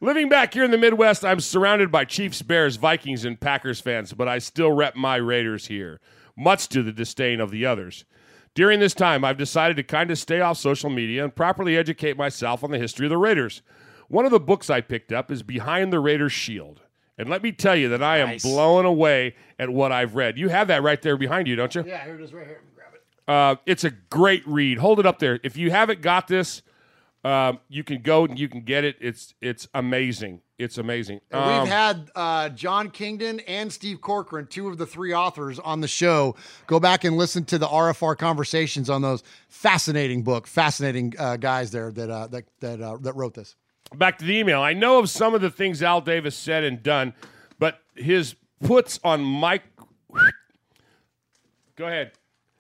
Living back here in the Midwest, I'm surrounded by Chiefs, Bears, Vikings, and Packers fans, but I still rep my Raiders here, much to the disdain of the others. During this time, I've decided to kind of stay off social media and properly educate myself on the history of the Raiders. One of the books I picked up is Behind the Raiders Shield. And let me tell you that I am Nice. blown away at what I've read. You have that right there behind you, don't you? Yeah, here it is right here. Grab it. Uh, it's a great read. Hold it up there. If you haven't got this, um, you can go and you can get it. It's it's amazing. It's amazing. And Um, We've had uh, John Kingdon and Steve Corkran, two of the three authors on the show. Go back and listen to the RFR conversations on those fascinating book, fascinating uh, guys there that uh, that that uh, that wrote this. Back to the email. I know of some of the things Al Davis said and done, but his puts on Mike. Go ahead.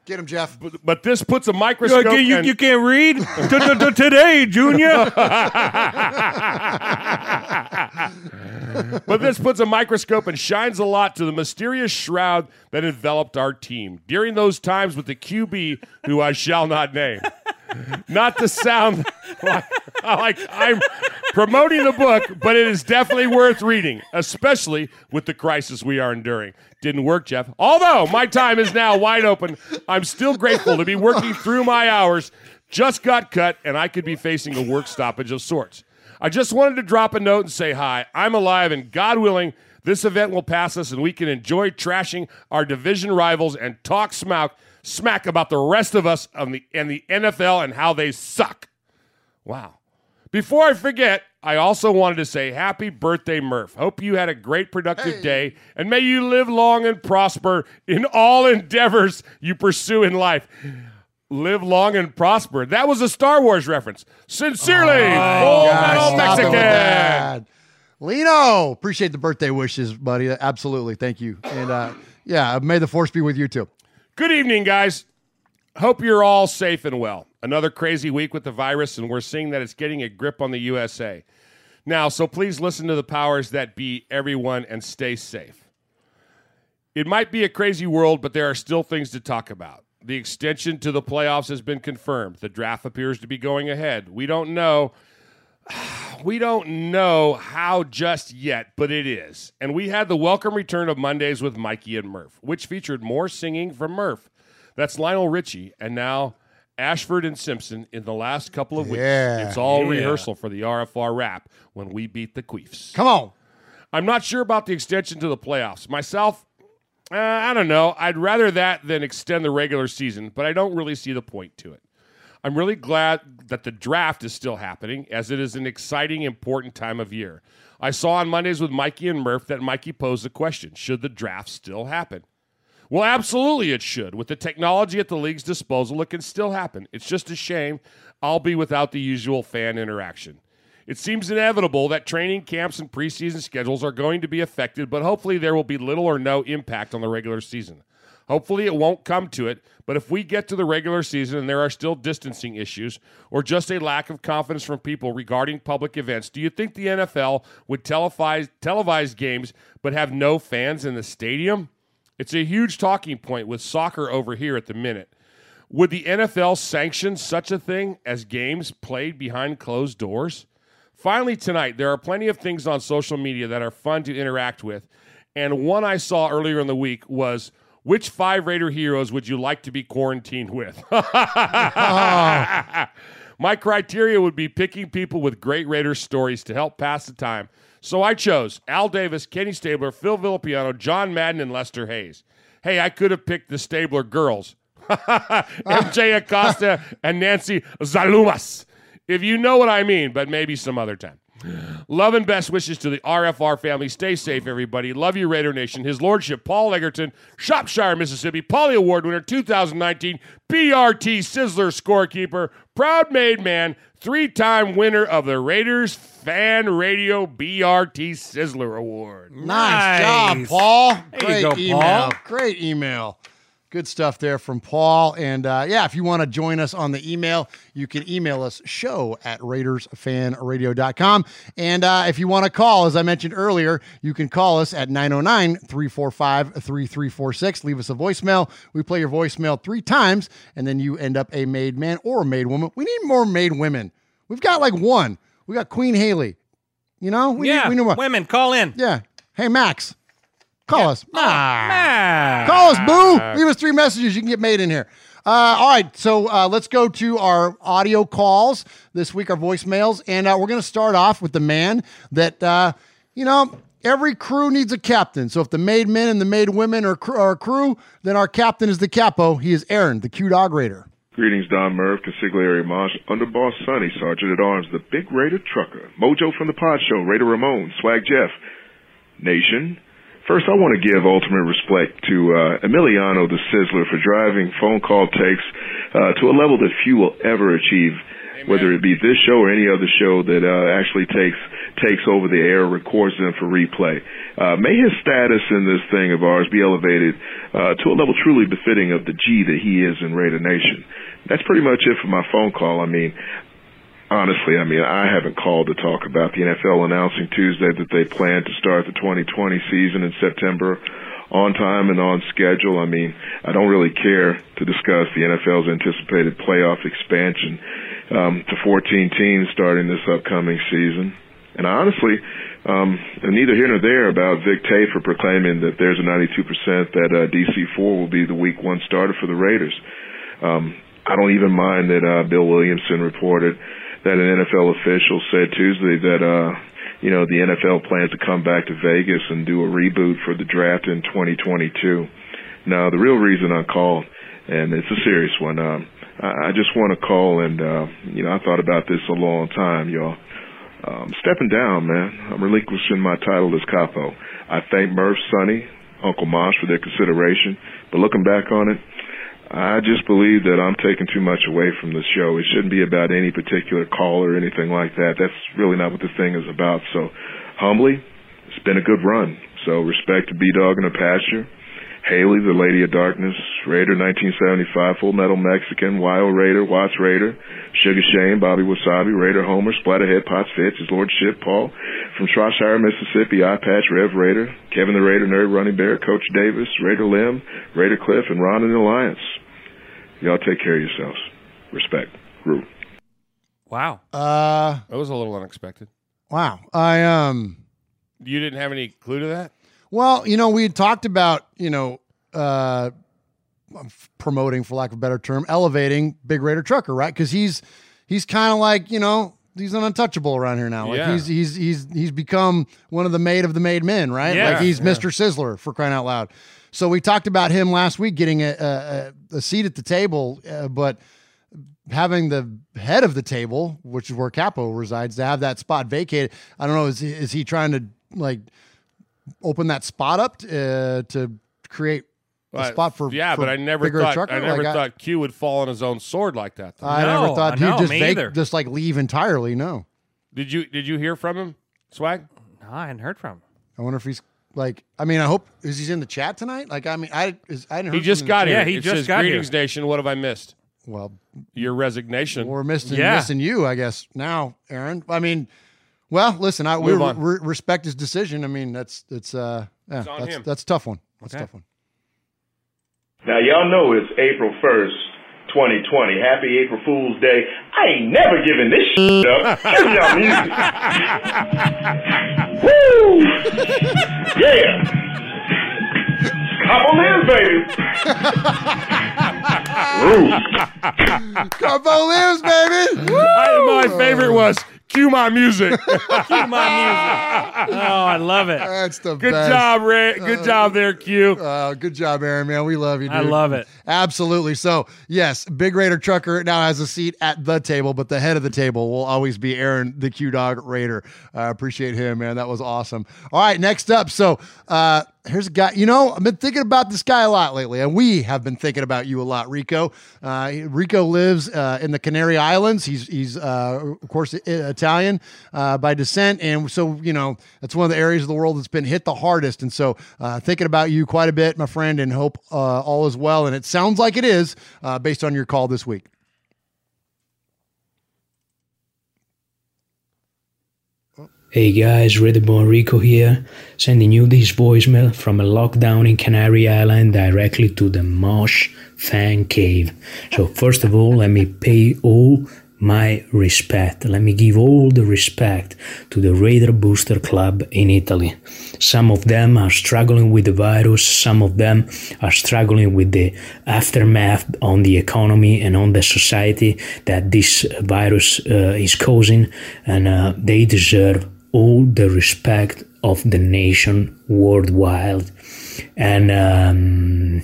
Get him, Jeff. But, but this puts a microscope. You, you, and- you can't read today, Junior. but this puts a microscope and shines a lot to the mysterious shroud that enveloped our team during those times with the QB, who I shall not name. Not to sound like, like I'm promoting the book, but it is definitely worth reading, especially with the crisis we are enduring. Didn't work, Jeff. Although my time is now wide open, I'm still grateful to be working through my hours. Just got cut, and I could be facing a work stoppage of sorts. I just wanted to drop a note and say hi. I'm alive, and God willing, this event will pass us, and we can enjoy trashing our division rivals and talk smack, smack about the rest of us on the, and the NFL and how they suck. Wow. Before I forget, I also wanted to say happy birthday, Murph. Hope you had a great, productive day, and may you live long and prosper in all endeavors you pursue in life. Live long and prosper. That was a Star Wars reference. Sincerely, Full Gosh, Metal stop it with Mexican. Lino, appreciate the birthday wishes, buddy. Absolutely, thank you. And uh, yeah, may the force be with you too. Good evening, guys. Hope you're all safe and well. Another crazy week with the virus, and we're seeing that it's getting a grip on the USA. Now, so please listen to the powers that be, everyone, and stay safe. It might be a crazy world, but there are still things to talk about. The extension to the playoffs has been confirmed. The draft appears to be going ahead. We don't know. We don't know how just yet, but it is. And we had the welcome return of Mondays with Mikey and Murph, which featured more singing from Murph. That's Lionel Richie, and now Ashford and Simpson in the last couple of weeks. Yeah. It's all Yeah. rehearsal for the RFR rap when we beat the Queefs. Come on. I'm not sure about the extension to the playoffs. Myself, uh, I don't know. I'd rather that than extend the regular season, but I don't really see the point to it. I'm really glad that the draft is still happening, as it is an exciting, important time of year. I saw on Mondays with Mikey and Murph that Mikey posed the question Should the draft still happen? Well, absolutely it should. With the technology at the league's disposal, it can still happen. It's just a shame I'll be without the usual fan interaction. It seems inevitable that training camps and preseason schedules are going to be affected, but hopefully there will be little or no impact on the regular season. Hopefully it won't come to it, but if we get to the regular season and there are still distancing issues or just a lack of confidence from people regarding public events, do you think the NFL would televise, televise games but have no fans in the stadium? It's a huge talking point with soccer over here at the minute. Would the NFL sanction such a thing as games played behind closed doors? Finally, tonight, there are plenty of things on social media that are fun to interact with. And one I saw earlier in the week was which five Raider heroes would you like to be quarantined with? My criteria would be picking people with great Raider stories to help pass the time. So I chose Al Davis, Kenny Stabler, Phil Villapiano, John Madden, and Lester Hayes. Hey, I could have picked the Stabler girls. MJ Acosta and Nancy Zalumas. If you know what I mean, but maybe some other time. Love and best wishes to the RFR family. Stay safe, everybody. Love you, Raider Nation. His Lordship, Paul Egerton, Shropshire, Mississippi, Polly Award winner 2019, BRT Sizzler scorekeeper, proud made man, three time winner of the Raiders Fan Radio BRT Sizzler Award. Nice, job, Paul. There you Great go, email. Paul. Great email. Good stuff there from Paul. And uh, yeah, if you want to join us on the email, you can email us show at RaidersFanRadio.com. And uh, if you want to call, as I mentioned earlier, you can call us at 909 345 3346. Leave us a voicemail. We play your voicemail three times, and then you end up a made man or a made woman. We need more made women. We've got like one. We got Queen Haley. You know? We yeah, need, we need more. women, call in. Yeah. Hey, Max. Call us. Oh, Max. Call us, boo. Leave us three messages. You can get made in here. Uh, all right. So uh, let's go to our audio calls this week, our voicemails. And uh, we're going to start off with the man that, uh, you know, every crew needs a captain. So if the made men and the made women are, cr- are crew, then our captain is the capo. He is Aaron, the Q Dog Raider. Greetings, Don Merv, Consigliere Marsh, Underboss Sonny, Sergeant at Arms, the Big Raider Trucker, Mojo from the Pod Show, Raider Ramon, Swag Jeff, Nation. First, I want to give ultimate respect to uh, Emiliano the Sizzler for driving phone call takes uh, to a level that few will ever achieve, whether it be this show or any other show that uh, actually takes takes over the air, records them for replay. Uh, may his status in this thing of ours be elevated uh, to a level truly befitting of the G that he is in Raider Nation. That's pretty much it for my phone call. I mean, honestly, I mean, I haven't called to talk about the NFL announcing Tuesday that they plan to start the 2020 season in September on time and on schedule. I mean, I don't really care to discuss the NFL's anticipated playoff expansion um, to 14 teams starting this upcoming season. And honestly, um, neither here nor there about Vic Tafur proclaiming that there's a 92% that uh, DC4 will be the week one starter for the Raiders. Um, I don't even mind that uh, Bill Williamson reported that an NFL official said Tuesday that uh, you know the NFL plans to come back to Vegas and do a reboot for the draft in 2022. Now, the real reason I called, and it's a serious one, um, I, I just want to call and uh, you know I thought about this a long time, y'all. Um, stepping down, man. I'm relinquishing my title as capo. I thank Murph, Sonny, Uncle Mosh for their consideration, but looking back on it, I just believe that I'm taking too much away from the show. It shouldn't be about any particular call or anything like that. That's really not what the thing is about. So, humbly, it's been a good run. So, respect to B Dog in the pasture. Haley, the Lady of Darkness, Raider 1975, Full Metal Mexican, Wild Raider, Watts Raider, Sugar Shane, Bobby Wasabi, Raider Homer, Splatterhead, Potts Fitz, His Lordship Paul, from Shropshire, Mississippi, Eye Patch, Rev Raider, Kevin the Raider, Nerd Running Bear, Coach Davis, Raider Lim, Raider Cliff, and Ron and Alliance. Y'all take care of yourselves. Respect. Rue. Wow. Uh, that was a little unexpected. Wow. I um. You didn't have any clue to that? Well, you know, we had talked about you know uh, promoting, for lack of a better term, elevating Big Raider Trucker, right? Because he's he's kind of like you know he's an untouchable around here now. Like Yeah. he's he's he's he's become one of the made of the made men, right? Yeah, like he's yeah. Mr. Sizzler for crying out loud. So we talked about him last week getting a a, a- a seat at the table, uh, but having the head of the table, which is where Capo resides, to have that spot vacated. I don't know. Is he, is he trying to like open that spot up uh, to create a spot for yeah, for but I never thought trucker? I never Like, thought Q would fall on his own sword like that. though. I, never thought he'd just vac- just like leave entirely. No, Did you did you hear from him, Swag? No, I hadn't heard from him. I wonder if he's like. I mean, I hope is he's in the chat tonight. Like, I mean, I is I hadn't know. He just got in the here. chat. it says, Greetings, Nation. What have I missed? Well, your resignation. We're missing Yeah. missing you, I guess. Now, Aaron. I mean, well, listen, I we Move on. re- respect his decision. I mean, that's it's uh, yeah, It's on that's him. that's a tough one. That's a tough one. Now, y'all know it's April 1st, 2020. Happy April Fool's Day. I ain't never giving this shit up. Give me y'all music. Woo! Yeah! Couple lives, baby. Couple lives, baby. I, my favorite was cue my music. Cue my music. Oh, I love it. That's the Good best. job, Ray. Good Uh, job there, Q. Uh, good job, Aaron, man. We love you, dude. I love it. Absolutely. So, yes, Big Raider Trucker now has a seat at the table, but the head of the table will always be Aaron, the Q Dog Raider. I appreciate him, man. That was awesome. All right, next up. So, uh, here's a guy. You know, I've been thinking about this guy a lot lately, and we have been thinking about you a lot, Rico. Uh, Rico lives uh, in the Canary Islands. He's he's uh, of course Italian uh, by descent, and so you know that's one of the areas of the world that's been hit the hardest. And so, uh, thinking about you quite a bit, my friend, and hope uh, all is well. And it sounds like it is uh, based on your call this week. Hey guys, Redborn Rico here, sending you this voicemail from a lockdown in Canary Island directly to the Mosh Fan Cave. So, first of all, let me pay all my respect. Let me give all the respect to the Raider Booster Club in Italy. Some of them are struggling with the virus, some of them are struggling with the aftermath on the economy and on the society that this virus uh, is causing, and uh, they deserve all the respect of the nation worldwide. And um,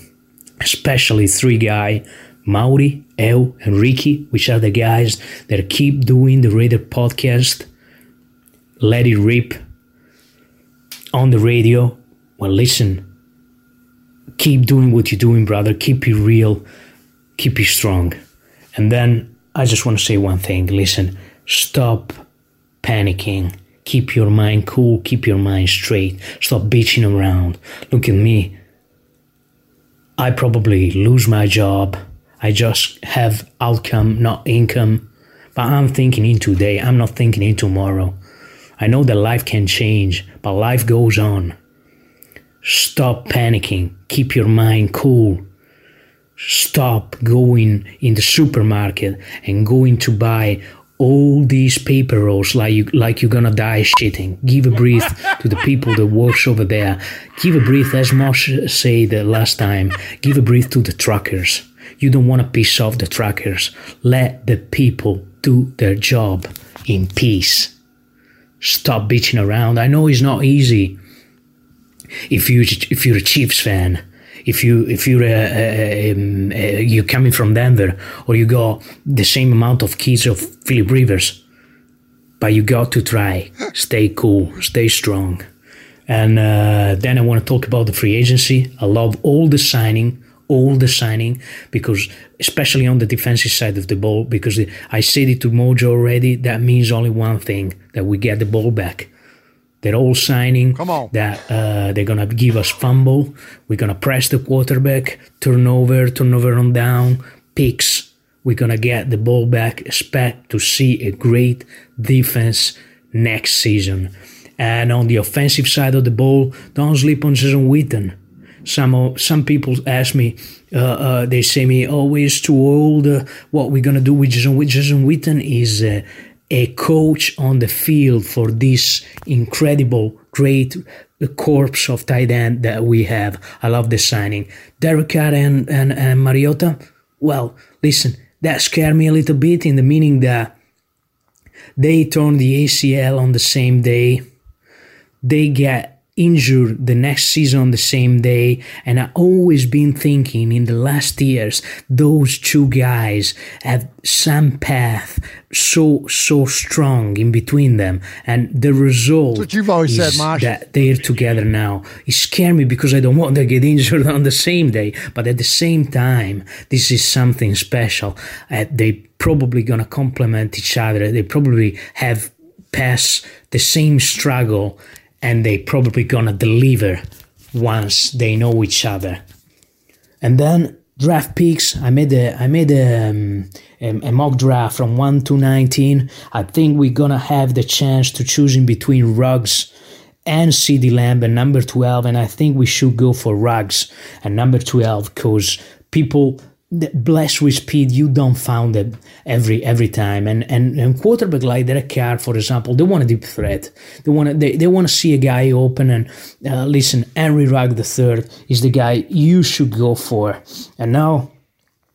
especially three guy Mauri, El, and Ricky, which are the guys that keep doing the Raider podcast. Let it rip on the radio. Well, listen, keep doing what you're doing, brother. Keep it real, keep it strong. And then I just want to say one thing listen, stop panicking. Keep your mind cool, keep your mind straight. Stop bitching around. Look at me. I probably lose my job. I just have outcome, not income. But I'm thinking in today, I'm not thinking in tomorrow. I know that life can change, but life goes on. Stop panicking. Keep your mind cool. Stop going in the supermarket and going to buy all these paper rolls like you like you're gonna die shitting. Give a breath to the people that works over there. Give a breath, as Mosh said last time. Give a breath to the truckers. You don't want to piss off the truckers. Let the people do their job in peace. Stop bitching around. I know it's not easy. If you if you're a Chiefs fan, if you if you're a, a, a, you're coming from Denver, or you got the same amount of kids of Philip Rivers, but you got to try. Stay cool. Stay strong. And uh, then I want to talk about the free agency. I love all the signing, all the signing, because especially on the defensive side of the ball, because I said it to Mojo already. That means only one thing: that we get the ball back. They're all signing. Come on. That uh, they're gonna give us fumble. We're gonna press the quarterback, turnover, turnover on down, picks. We're gonna get the ball back. Expect to see a great defense next season. And on the offensive side of the ball, don't sleep on Jason Witten. Some some people ask me, uh, uh, they say me, oh, too old. Uh, what we're gonna do with Jason Witten? Jason Witten is uh, a coach on the field for this incredible, great corpse of tight end that we have. I love the signing. Derek Carr and, and, and Mariota, well, listen, that scared me a little bit in the meaning that they turned the ACL on the same day. They get injured the next season on the same day. And I always been thinking in the last years, those two guys have some path so so strong in between them. And the result what you've always said, Mosh. that they're together now. It scares me because I don't want to get injured on the same day. But at the same time, this is something special. Uh, they probably gonna complement each other. They probably have passed the same struggle, and they probably gonna deliver once they know each other. And then draft picks. I made a I made a, um, a, mock draft from one to nineteen. I think we're gonna have the chance to choose in between Ruggs and CeeDee Lamb and number twelve. And I think we should go for Ruggs and number twelve because people the- blessed with speed you don't found it every every time. And and, and quarterback like Derek Carr for example they want a deep threat. They want to they, they want to see a guy open and uh, listen Henry Rugg the third is the guy you should go for. And now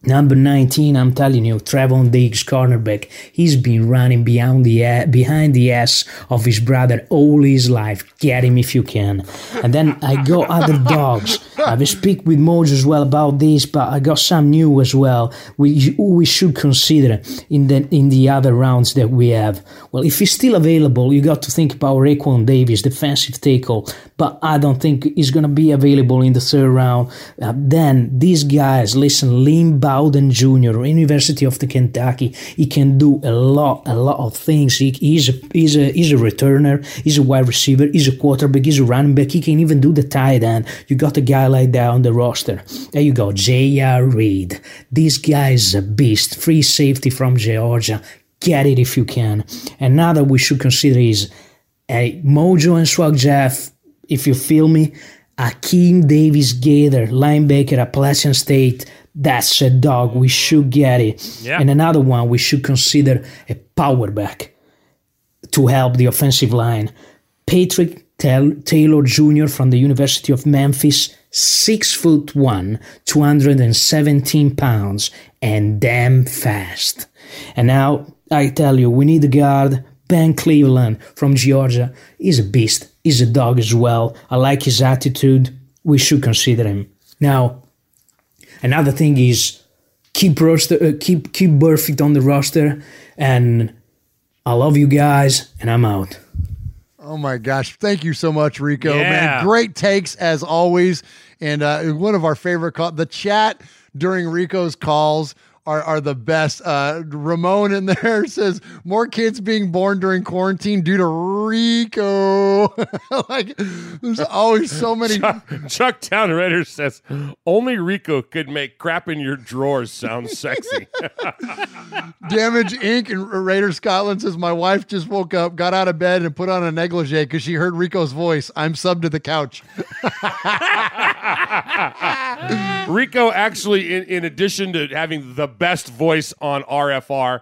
Number 19, I'm telling you, Trevon Diggs, cornerback, he's been running beyond the a- behind the ass of his brother all his life. Get him if you can. And then I got other dogs. I will speak with Moj as well about this, but I got some new as well. We we should consider in the in the other rounds that we have. Well, if he's still available, you got to think about Raekwon Davis, defensive tackle. But I don't think he's gonna be available in the third round. Uh, then these guys, listen, Lynn Bowden Jr., University of the Kentucky, he can do a lot, a lot of things. He, he's a he's a he's a returner, he's a wide receiver, he's a quarterback, he's a running back. He can even do the tight end. You got a guy like that on the roster. There you go, J.R. Reed. This guy is a beast. Free safety from Georgia. Get it if you can. Another we should consider is a Mojo and Swag Jeff, if you feel me, Akeem Davis-Gaither, linebacker, Appalachian State. That's a dog. We should get it. Yeah. And another one we should consider a power back to help the offensive line. Patrick Taylor Jr. from the University of Memphis, six foot one, 217 pounds, and damn fast. And now I tell you, we need a guard. Ben Cleveland from Georgia is a beast. He's a dog as well. I like his attitude. We should consider him. Now, another thing is keep roster, uh, keep keep Burfict on the roster, and I love you guys, and I'm out. Oh my gosh. Thank you so much, Rico. Yeah. Man, great takes as always. And uh, one of our favorite call the chat during Rico's calls are, are the best. Uh, Ramon in there says more kids being born during quarantine due to Rico. like there's always so many Chuck, Chucktown Raiders says only Rico could make crap in your drawers sound sexy. Damage Inc. and Raider Scotland says my wife just woke up, got out of bed, and put on a negligee because she heard Rico's voice. I'm subbed to the couch. Rico actually, in, in addition to having the best voice on RFR,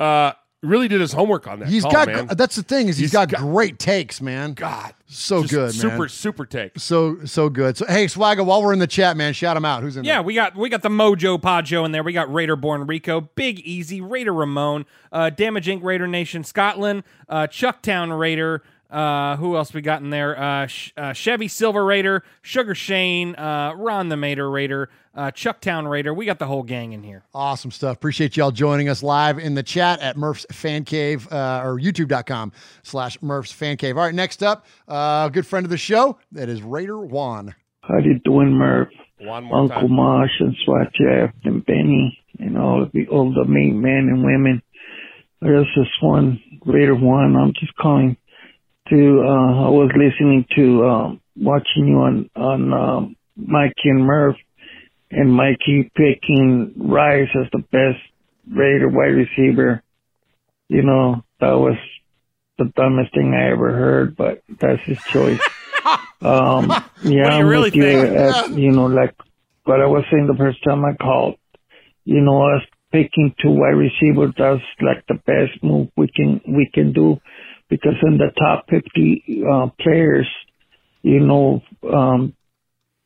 uh, really did his homework on that. He's call, got man. that's the thing is he's got, great takes, man. God, so just good, man. super super take. So so good. So hey, Swagger, while we're in the chat, man, shout him out. Who's in Yeah, we got we got the Mojo Podjo in there. We got Raider Born Rico, Big Easy, Raider Ramon, uh, Damage Inc. Raider Nation Scotland, uh, Chucktown Raider. Uh, who else we got in there? Uh, Sh- uh, Chevy Silver Raider, Sugar Shane, uh, Ron the Mater Raider, uh, Chucktown Raider. We got the whole gang in here. Awesome stuff. Appreciate y'all joining us live in the chat at Murph's Fan Cave uh, or youtube.com slash Murph's Fan Cave. All right, next up, uh, a good friend of the show. That is Raider Juan. How you doing, Murph? One more Uncle time. Marsh and Swag Jeff and Benny and all of the all the main men and women. There's this one Raider one. I'm just calling to uh, I was listening to um, watching you on on um, Mikey and Murph, and Mikey picking Rice as the best Raider wide receiver. You know that was the dumbest thing I ever heard, but that's his choice. Um, yeah, What do you I'm really with you. At, you know, like what I was saying the first time I called. You know, us picking two wide receivers, that's like the best move we can we can do, because in the top 50 uh, players, you know, um,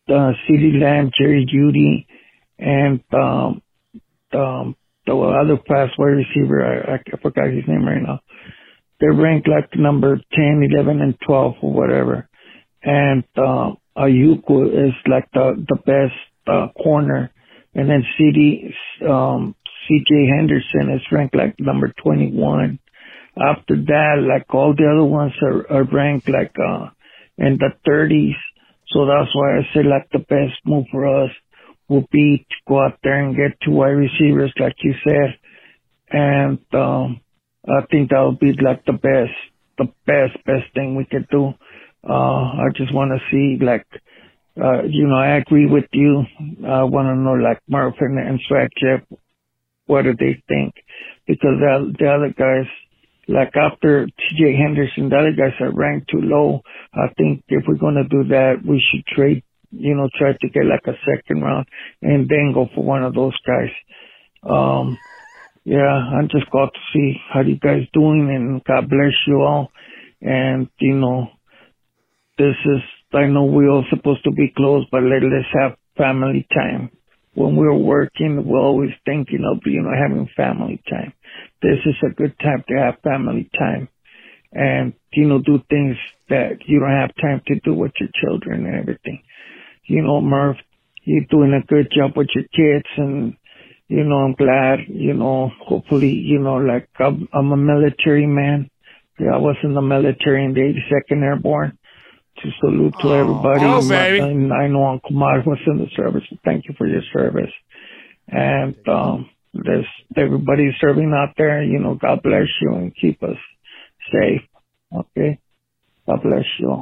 uh, CeeDee Lamb, Jerry Jeudy, and um, um, the other fast wide receiver, I, I forgot his name right now. They're ranked like number 10, 11, and 12 or whatever. And uh, Okudah is like the the best uh, corner, and then CD um, CJ Henderson is ranked like number 21. After that, like all the other ones are, are ranked like uh in the 30s. So that's why I say like the best move for us would be to go out there and get two wide receivers, like you said, and um I think that would be like the best, the best, best thing we could do. Uh, I just want to see like, uh, you know, I agree with you. I want to know like Murph and, and Swag Jeff, what do they think? Because the, the other guys, like after CJ Henderson, the other guys are ranked too low. I think if we're going to do that, we should trade, you know, try to get like a second round and then go for one of those guys. Um, yeah, I'm just glad to see how you guys doing and God bless you all. And, you know, this is, I know we're all supposed to be close, but let, let's have family time. When we're working, we're always thinking of, you know, having family time. This is a good time to have family time and, you know, do things that you don't have time to do with your children and everything. You know, Murph, you're doing a good job with your kids and, you know, I'm glad, you know, hopefully, you know, like I'm, I'm a military man. Yeah, I was in the military in the 82nd Airborne. To salute to everybody. Oh, baby. And I know Uncle Mark was in the service. Thank you for your service. And, um, there's everybody serving out there, you know, God bless you and keep us safe. Okay. God bless you.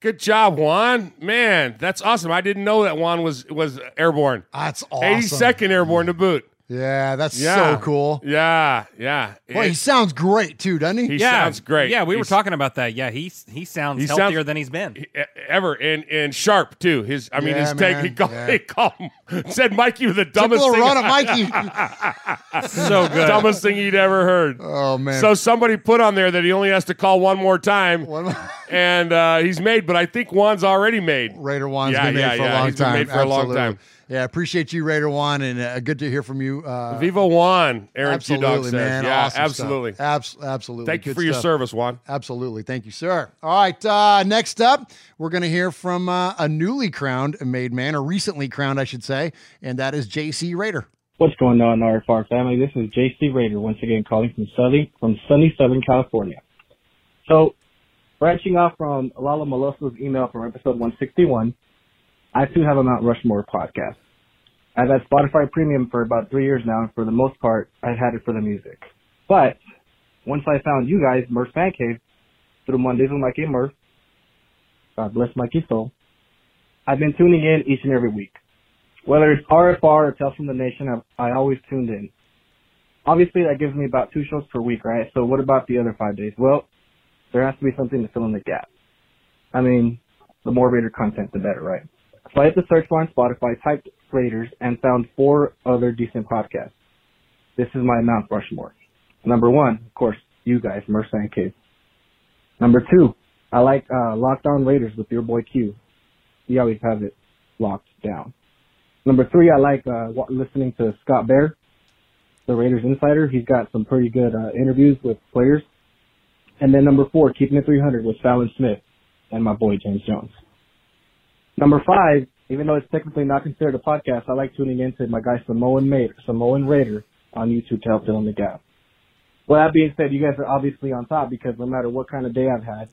Good job, Juan. Man, that's awesome. I didn't know that Juan was was airborne. That's awesome. 82nd airborne to boot. Yeah, that's Yeah. so cool. Yeah, yeah. Well, he sounds great too, doesn't he? He sounds great. Yeah, we were He's- talking about that. Yeah, he he sounds He healthier sounds- than he's been. e- ever and and sharp too. His I mean Yeah, his take man, he called, yeah. he called him said Mikey was the dumbest little thing run at Mikey. So good. dumbest thing he'd ever heard. Oh man. So somebody put on there that he only has to call one more time, and uh, he's made. But I think Juan's already made. Raider Juan's yeah, been made yeah, for yeah. a long He's been time. made for a long Absolutely. time. Yeah, appreciate you, Raider Juan, and uh, good to hear from you. Uh, Viva Juan, Aaron Q absolutely, Dog says. man. Yeah, Awesome absolutely. Abs- absolutely. Thank you Good for your stuff. service, Juan. Absolutely. Thank you, sir. All right. Uh, next up, we're going to hear from uh, a newly crowned made man, or recently crowned, I should say, and that is JC Raider. What's going on, RFR family? This is JC Raider once again calling from sunny from sunny Southern California. So, branching off from Lala Meloso's email from episode 161, I too have a Mount Rushmore podcast. I've had Spotify Premium for about three years now, and for the most part, I've had it for the music. But once I found you guys, Murph Fan Cave, through Mondays with Mikey and Murph, God bless Mikey's soul, I've been tuning in each and every week. Whether it's RFR or Tales from the Nation, I've, I always tuned in. Obviously, that gives me about two shows per week, right? So what about the other five days? Well, there has to be something to fill in the gap. I mean, the more Raider content, the better, right? I hit the search bar on Spotify, typed Raiders, and found four other decent podcasts. This is my Mount Rushmore. Number one, of course, you guys, Merce and Cave. Number two, I like uh, Lockdown Raiders with your boy Q. He always has it locked down. Number three, I like uh, listening to Scott Bair, the Raiders insider. He's got some pretty good uh, interviews with players. And then number four, Keeping It 300 with Fallon Smith and my boy James Jones. Number five, even though it's technically not considered a podcast, I like tuning into my guy Samoan Mater, Samoan Raider on YouTube to help fill in the gap. Well, that being said, you guys are obviously on top because no matter what kind of day I've had,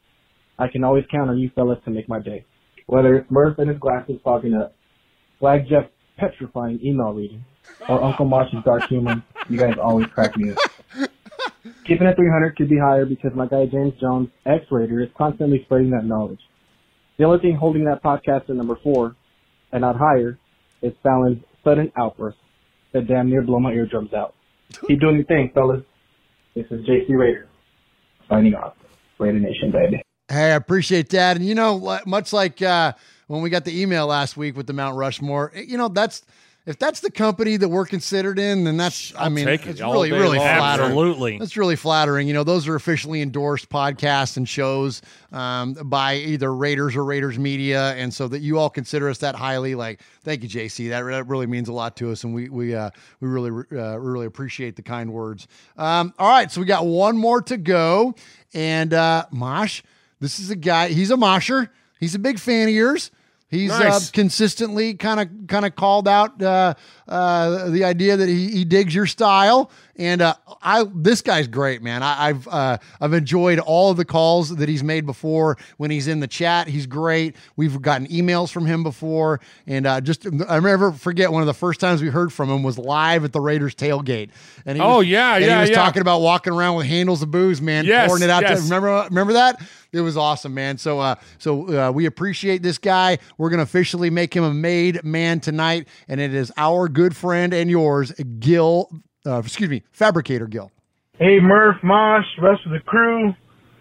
I can always count on you fellas to make my day. Whether it's Murph and his glasses fogging up, Flag Jeff petrifying email reading, or Uncle Mosh's dark humor, you guys always crack me up. Keeping it 300 could be higher because my guy James Jones, ex-Raider, is constantly spreading that knowledge. The only thing holding that podcast at number four, and not higher, is Fallon's sudden outburst that damn near blow my eardrums out. Keep doing your thing, fellas. This is JC Raider, signing off. Raider Nation, baby. Hey, I appreciate that. And you know, much like uh, when we got the email last week with the Mount Rushmore, eh, you know, that's if that's the company that we're considered in, then that's I I'll mean, take it it's all really really long. flattering. Absolutely. that's really flattering. You know, those are officially endorsed podcasts and shows um, by either Raiders or Raiders Media, and so that you all consider us that highly. Like, thank you, JC. That, that really means a lot to us, and we we uh, we really uh, really appreciate the kind words. Um, all right, so we got one more to go, and uh, Mosh. This is a guy. He's a mosher. He's a big fan of yours. He's Nice. uh, consistently kind of kind of called out uh, uh, the idea that he, he digs your style, and uh, I this guy's great, man. I, I've uh, I've enjoyed all of the calls that he's made before when he's in the chat. He's great. We've gotten emails from him before, and uh, just I never forget one of the first times we heard from him was live at the Raiders tailgate, and he Oh, was, yeah, and yeah, he was yeah. talking about walking around with handles of booze, man, Yes, pouring it out. yes. To, remember remember that? It was awesome, man. So, uh, so uh, we appreciate this guy. We're gonna officially make him a made man tonight, and it is our good friend and yours, Gil. Uh, excuse me, Fabricator Gil. Hey, Murph, Mosh, rest of the crew,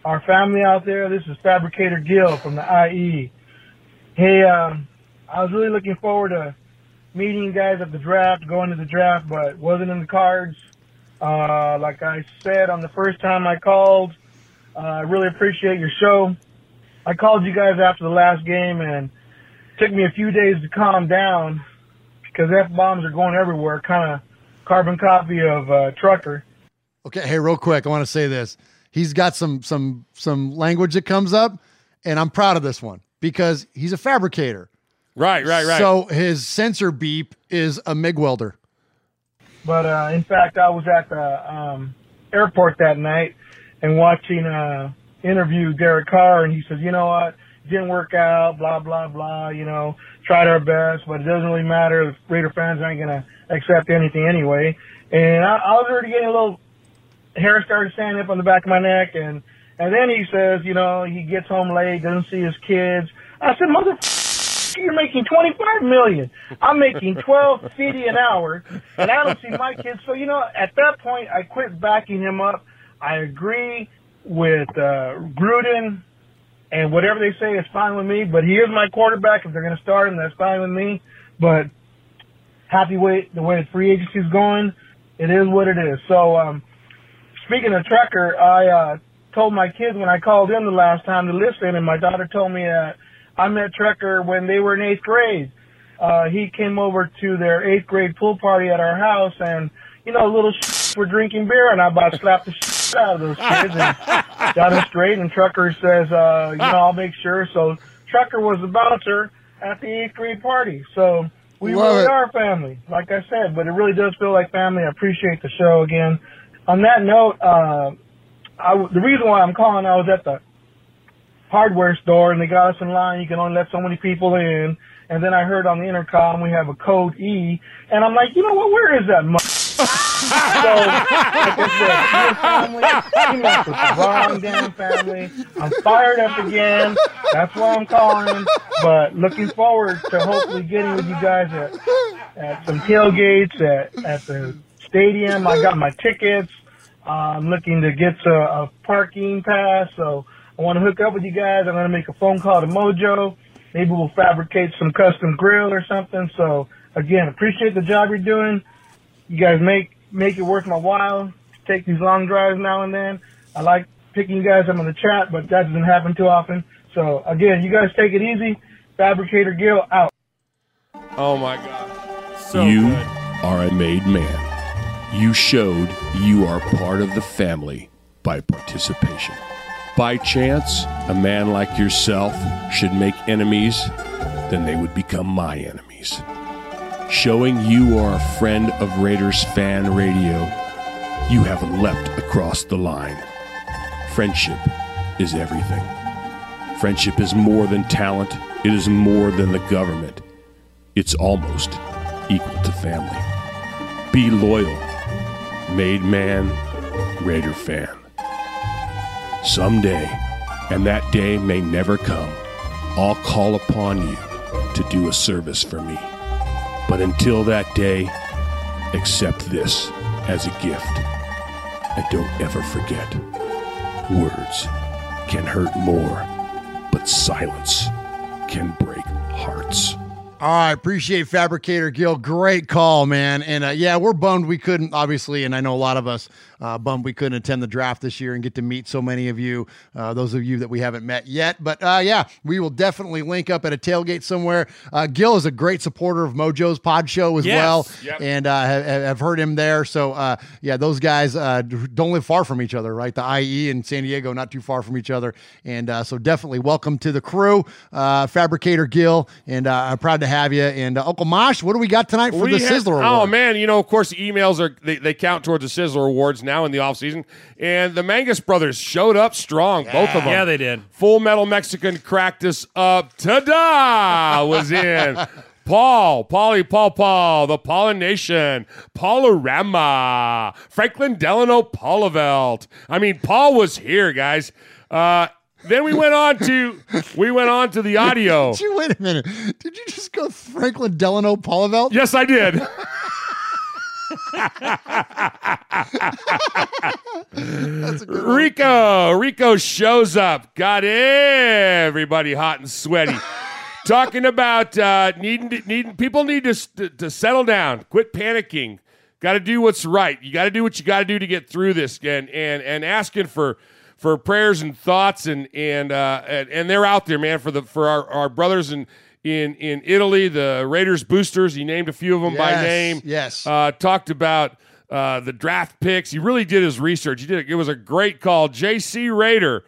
our family out there. This is Fabricator Gil from the IE. Hey, um, I was really looking forward to meeting you guys at the draft, going to the draft, but wasn't in the cards. Uh, like I said on the first time I called, uh, I really appreciate your show. I called you guys after the last game and it took me a few days to calm down because F bombs are going everywhere, kind of carbon copy of uh, Trucker. Okay, hey, real quick, I want to say this. He's got some some some language that comes up, and I'm proud of this one because he's a fabricator. Right, right, right. So his sensor beep is a MIG welder. But uh, in fact, I was at the um, airport that night and watching uh, interview Derek Carr, and he says, you know what, didn't work out, blah blah blah. You know, tried our best, but it doesn't really matter. The Raider fans aren't gonna accept anything anyway. And I, I was already getting a little hair started standing up on the back of my neck, and and then he says, you know, he gets home late, doesn't see his kids. I said, mother. You're making 25 million. I'm making 12 fifty an hour, and I don't see my kids. So you know, at that point, I quit backing him up. I agree with uh, Gruden, and whatever they say is fine with me. But he is my quarterback. If they're going to start him, that's fine with me. But happy with the way the free agency is going. It is what it is. So um, speaking of Trucker, I uh, told my kids when I called in the last time to listen, and my daughter told me that I met Trucker when they were in eighth grade. Uh, he came over to their eighth grade pool party at our house, and you know, little shits were drinking beer, and I about slapped the shit out of those kids and got them straight. And Trucker says, uh, you know, I'll make sure. So Trucker was the bouncer at the eighth grade party. So we Love really it. are family, like I said. But it really does feel like family. I appreciate the show again. On that note, uh, I, the reason why I'm calling, I was at the hardware store and they got us in line. You can only let so many people in. And then I heard on the intercom we have a code E, and I'm like, you know what? Where is that? Mo-? So, like I said, family, with the wrong damn family. I'm fired up again. That's why I'm calling. But looking forward to hopefully getting with you guys at, at some tailgates at, at the stadium. I got my tickets. I'm looking to get to a parking pass, so I want to hook up with you guys. I'm going to make a phone call to Mojo. Maybe we'll fabricate some custom grill or something. So again, appreciate the job you're doing. You guys make make it worth my while. Take these long drives now and then. I like picking you guys up on the chat, but that doesn't happen too often. So again, you guys take it easy. Fabricator Gil out. Oh my God. So you good. are a made man. You showed you are part of the family by participation. By chance, a man like yourself should make enemies, then they would become my enemies. Showing you are a friend of Raiders Fan Radio, you have leapt across the line. Friendship is everything. Friendship is more than talent, it is more than the government. It's almost equal to family. Be loyal, made man, Raider fan. Someday, and that day may never come, I'll call upon you to do a service for me. But until that day, accept this as a gift. And don't ever forget words can hurt more, but silence can break hearts. All right, appreciate Fabricator Gil. Great call, man. And uh, yeah, we're bummed we couldn't, obviously, and I know a lot of us uh, bummed we couldn't attend the draft this year and get to meet so many of you, uh, those of you that we haven't met yet. But uh, yeah, we will definitely link up at a tailgate somewhere. Uh, Gil is a great supporter of Mojo's Pod Show as Yes. well, Yep. and uh, have, have heard him there. So uh, yeah, those guys uh, don't live far from each other, right? The IE and San Diego, not too far from each other, and uh, so definitely welcome to the crew, uh, Fabricator Gil, and uh, I'm proud to have you. And uh, Uncle Mosh, what do we got tonight for We the had- Sizzler Oh man, you know, of course, the emails are they, they count towards the Sizzler Awards now in the off season, and the Mangus brothers showed up strong, both of them. Yeah, they did. Full Metal Mexican cracked us up. Ta-da! Was in. Paul, Polly, Paul, Paul, the Pollination, Paulorama, Franklin Delano Paulavelt. I mean, Paul was here, guys. Uh, then we went on to we went on to the audio. Did you wait a minute? Did you just go Franklin Delano Paulavelt? Yes, I did. Rico, Rico shows up, got everybody hot and sweaty, talking about uh, needing to, needing people need to, to to settle down, quit panicking, got to do what's right. You got to do what you got to do to get through this, and and and asking for for prayers and thoughts, and and uh, and, and they're out there, man, for the for our, our brothers in in in Italy, the Raiders boosters. He named a few of them by name. yes. Uh, talked about uh, the draft picks. He really did his research. He did. It was a great call. J.C. Raider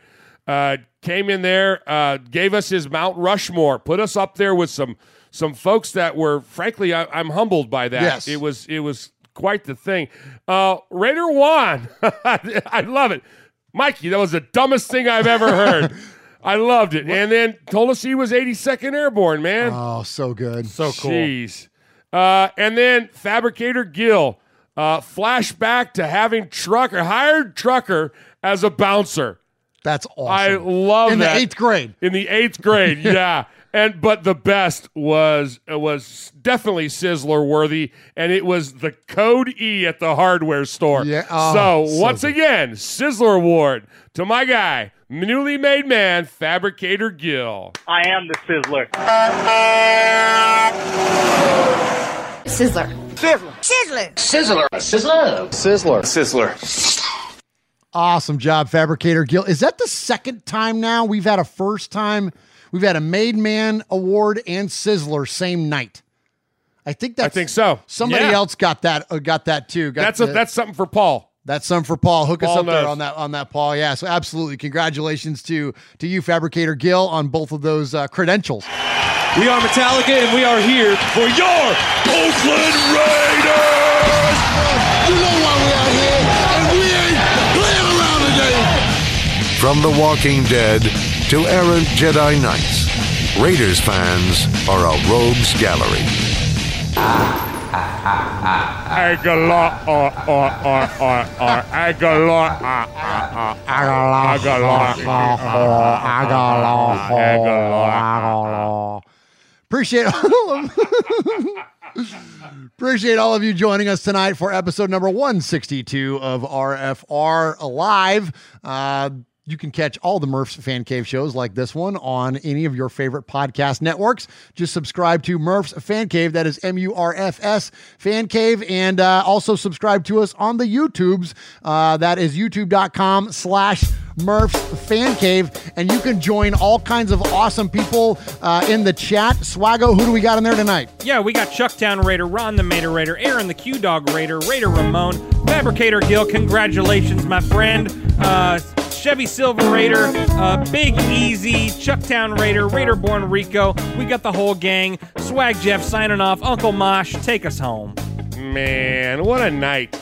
uh, came in there, uh, gave us his Mount Rushmore, put us up there with some some folks that were, frankly, I, I'm humbled by that. Yes. It was it was quite the thing. Uh, Raider Juan, I love it. Mikey, that was the dumbest thing I've ever heard. I loved it. And then told us he was 82nd Airborne, man. Oh, so good. So cool. Jeez. Uh, and then Fabricator Gil, uh, flashback to having Trucker, hired Trucker as a bouncer. That's awesome. I love In the that. eighth grade. In the eighth grade, yeah. And but the best was was definitely Sizzler worthy, and it was the code E at the hardware store. Yeah, oh, so, so once good. again, Sizzler Award to my guy, newly made man, Fabricator Gil. I am the Sizzler. Sizzler. Sizzler. Sizzler. Sizzler. Sizzler. Sizzler. Sizzler. Awesome job, Fabricator Gil. Is that the second time now we've had a first time? We've had a Made Man Award and Sizzler same night. I think that's. I think so. Somebody Yeah. else got that. Uh, got that too. Got That's a, that's something for Paul. That's some for Paul. Hook us Paul up there on that on that Paul. Yeah, so absolutely. Congratulations to to you, Fabricator Gil, on both of those uh, credentials. We are Metallica, and we are here for your Oakland Raiders. You know why we out here, and we ain't playing around today. From The Walking Dead to errant Jedi Knights, Raiders fans are a rogues gallery. Agholor, or, or, or, or, or, Agholor, ah, ah, ah, Agholor, Appreciate all of Appreciate all of you joining us tonight for episode number 162 of RFR Alive. Uh, you can catch all the Murph's Fan Cave shows like this one on any of your favorite podcast networks. Just subscribe to Murph's Fan Cave. That is M U R F S Fan Cave. And uh, also subscribe to us on the YouTubes. Uh, that is youtube.com slash Murph's Fan Cave. And you can join all kinds of awesome people uh, in the chat. Swaggo, who do we got in there tonight? Yeah, we got Chucktown Raider, Ron the Mater Raider, Aaron the Q Dog Raider, Raider Ramon, Fabricator Gil. Congratulations, my friend. Chevy Silver Raider, uh, Big Easy, Chucktown Raider, Raider Born Rico. We got the whole gang. Swag Jeff signing off. Uncle Mosh, take us home. Man, what a night.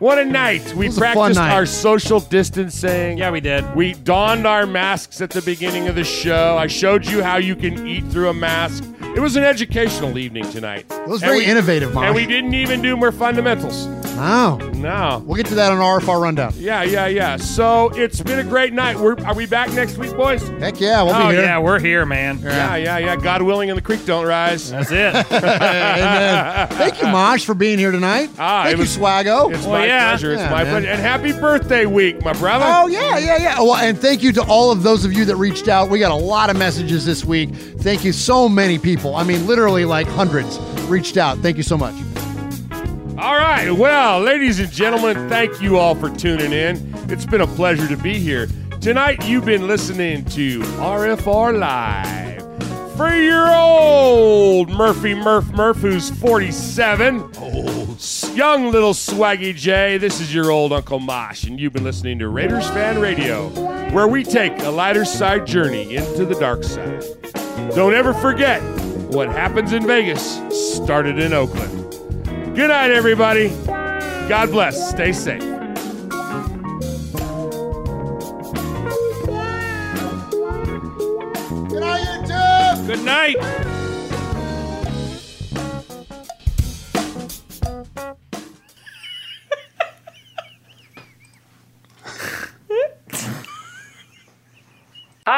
What a night. We a practiced night. our social distancing. Yeah, we did. We donned our masks at the beginning of the show. I showed you how you can eat through a mask It was an educational evening tonight. It was very innovative, Mosh. And we didn't even do more fundamentals. No. No. We'll get to that on RFR Rundown. Yeah, yeah, yeah. So it's been a great night. We're, are we back next week, boys? Heck yeah, we'll oh be here. yeah, we're here, man. Yeah, yeah, yeah. God willing, and the creek don't rise. That's it. Amen. Thank you, Mosh, for being here tonight. Ah, Thank it you, was- Swaggo. It's Well, my yeah. pleasure. It's Yeah, my man. pleasure. And happy birthday week, my brother. Oh yeah, yeah, yeah. Well, and thank you to all of those of you that reached out. We got a lot of messages this week. Thank you so many people. I mean, literally like hundreds reached out. Thank you so much. All right. Well, ladies and gentlemen, thank you all for tuning in. It's been a pleasure to be here. Tonight, you've been listening to RFR Live. For your old Murphy Murph Murph, who's 47. Old. Young little Swaggy J. This is your old Uncle Mosh, and you've been listening to Raiders Fan Radio, where we take a lighter side journey into the dark side. Don't ever forget what happens in Vegas started in Oakland. Good night, everybody. God bless. Stay safe. Good night,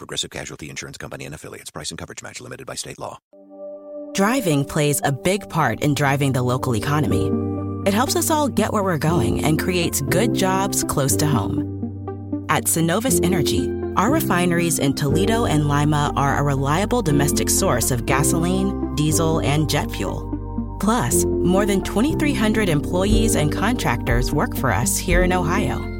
Progressive Casualty Insurance Company and affiliates. Price and coverage match limited by state law. Driving plays a big part in driving the local economy. It helps us all get where we're going and creates good jobs close to home. At Cenovus Energy, our refineries in Toledo and Lima are a reliable domestic source of gasoline, diesel, and jet fuel. Plus, more than 2,300 employees and contractors work for us here in Ohio.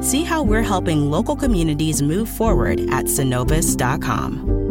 See how we're helping local communities move forward at cenovus.com.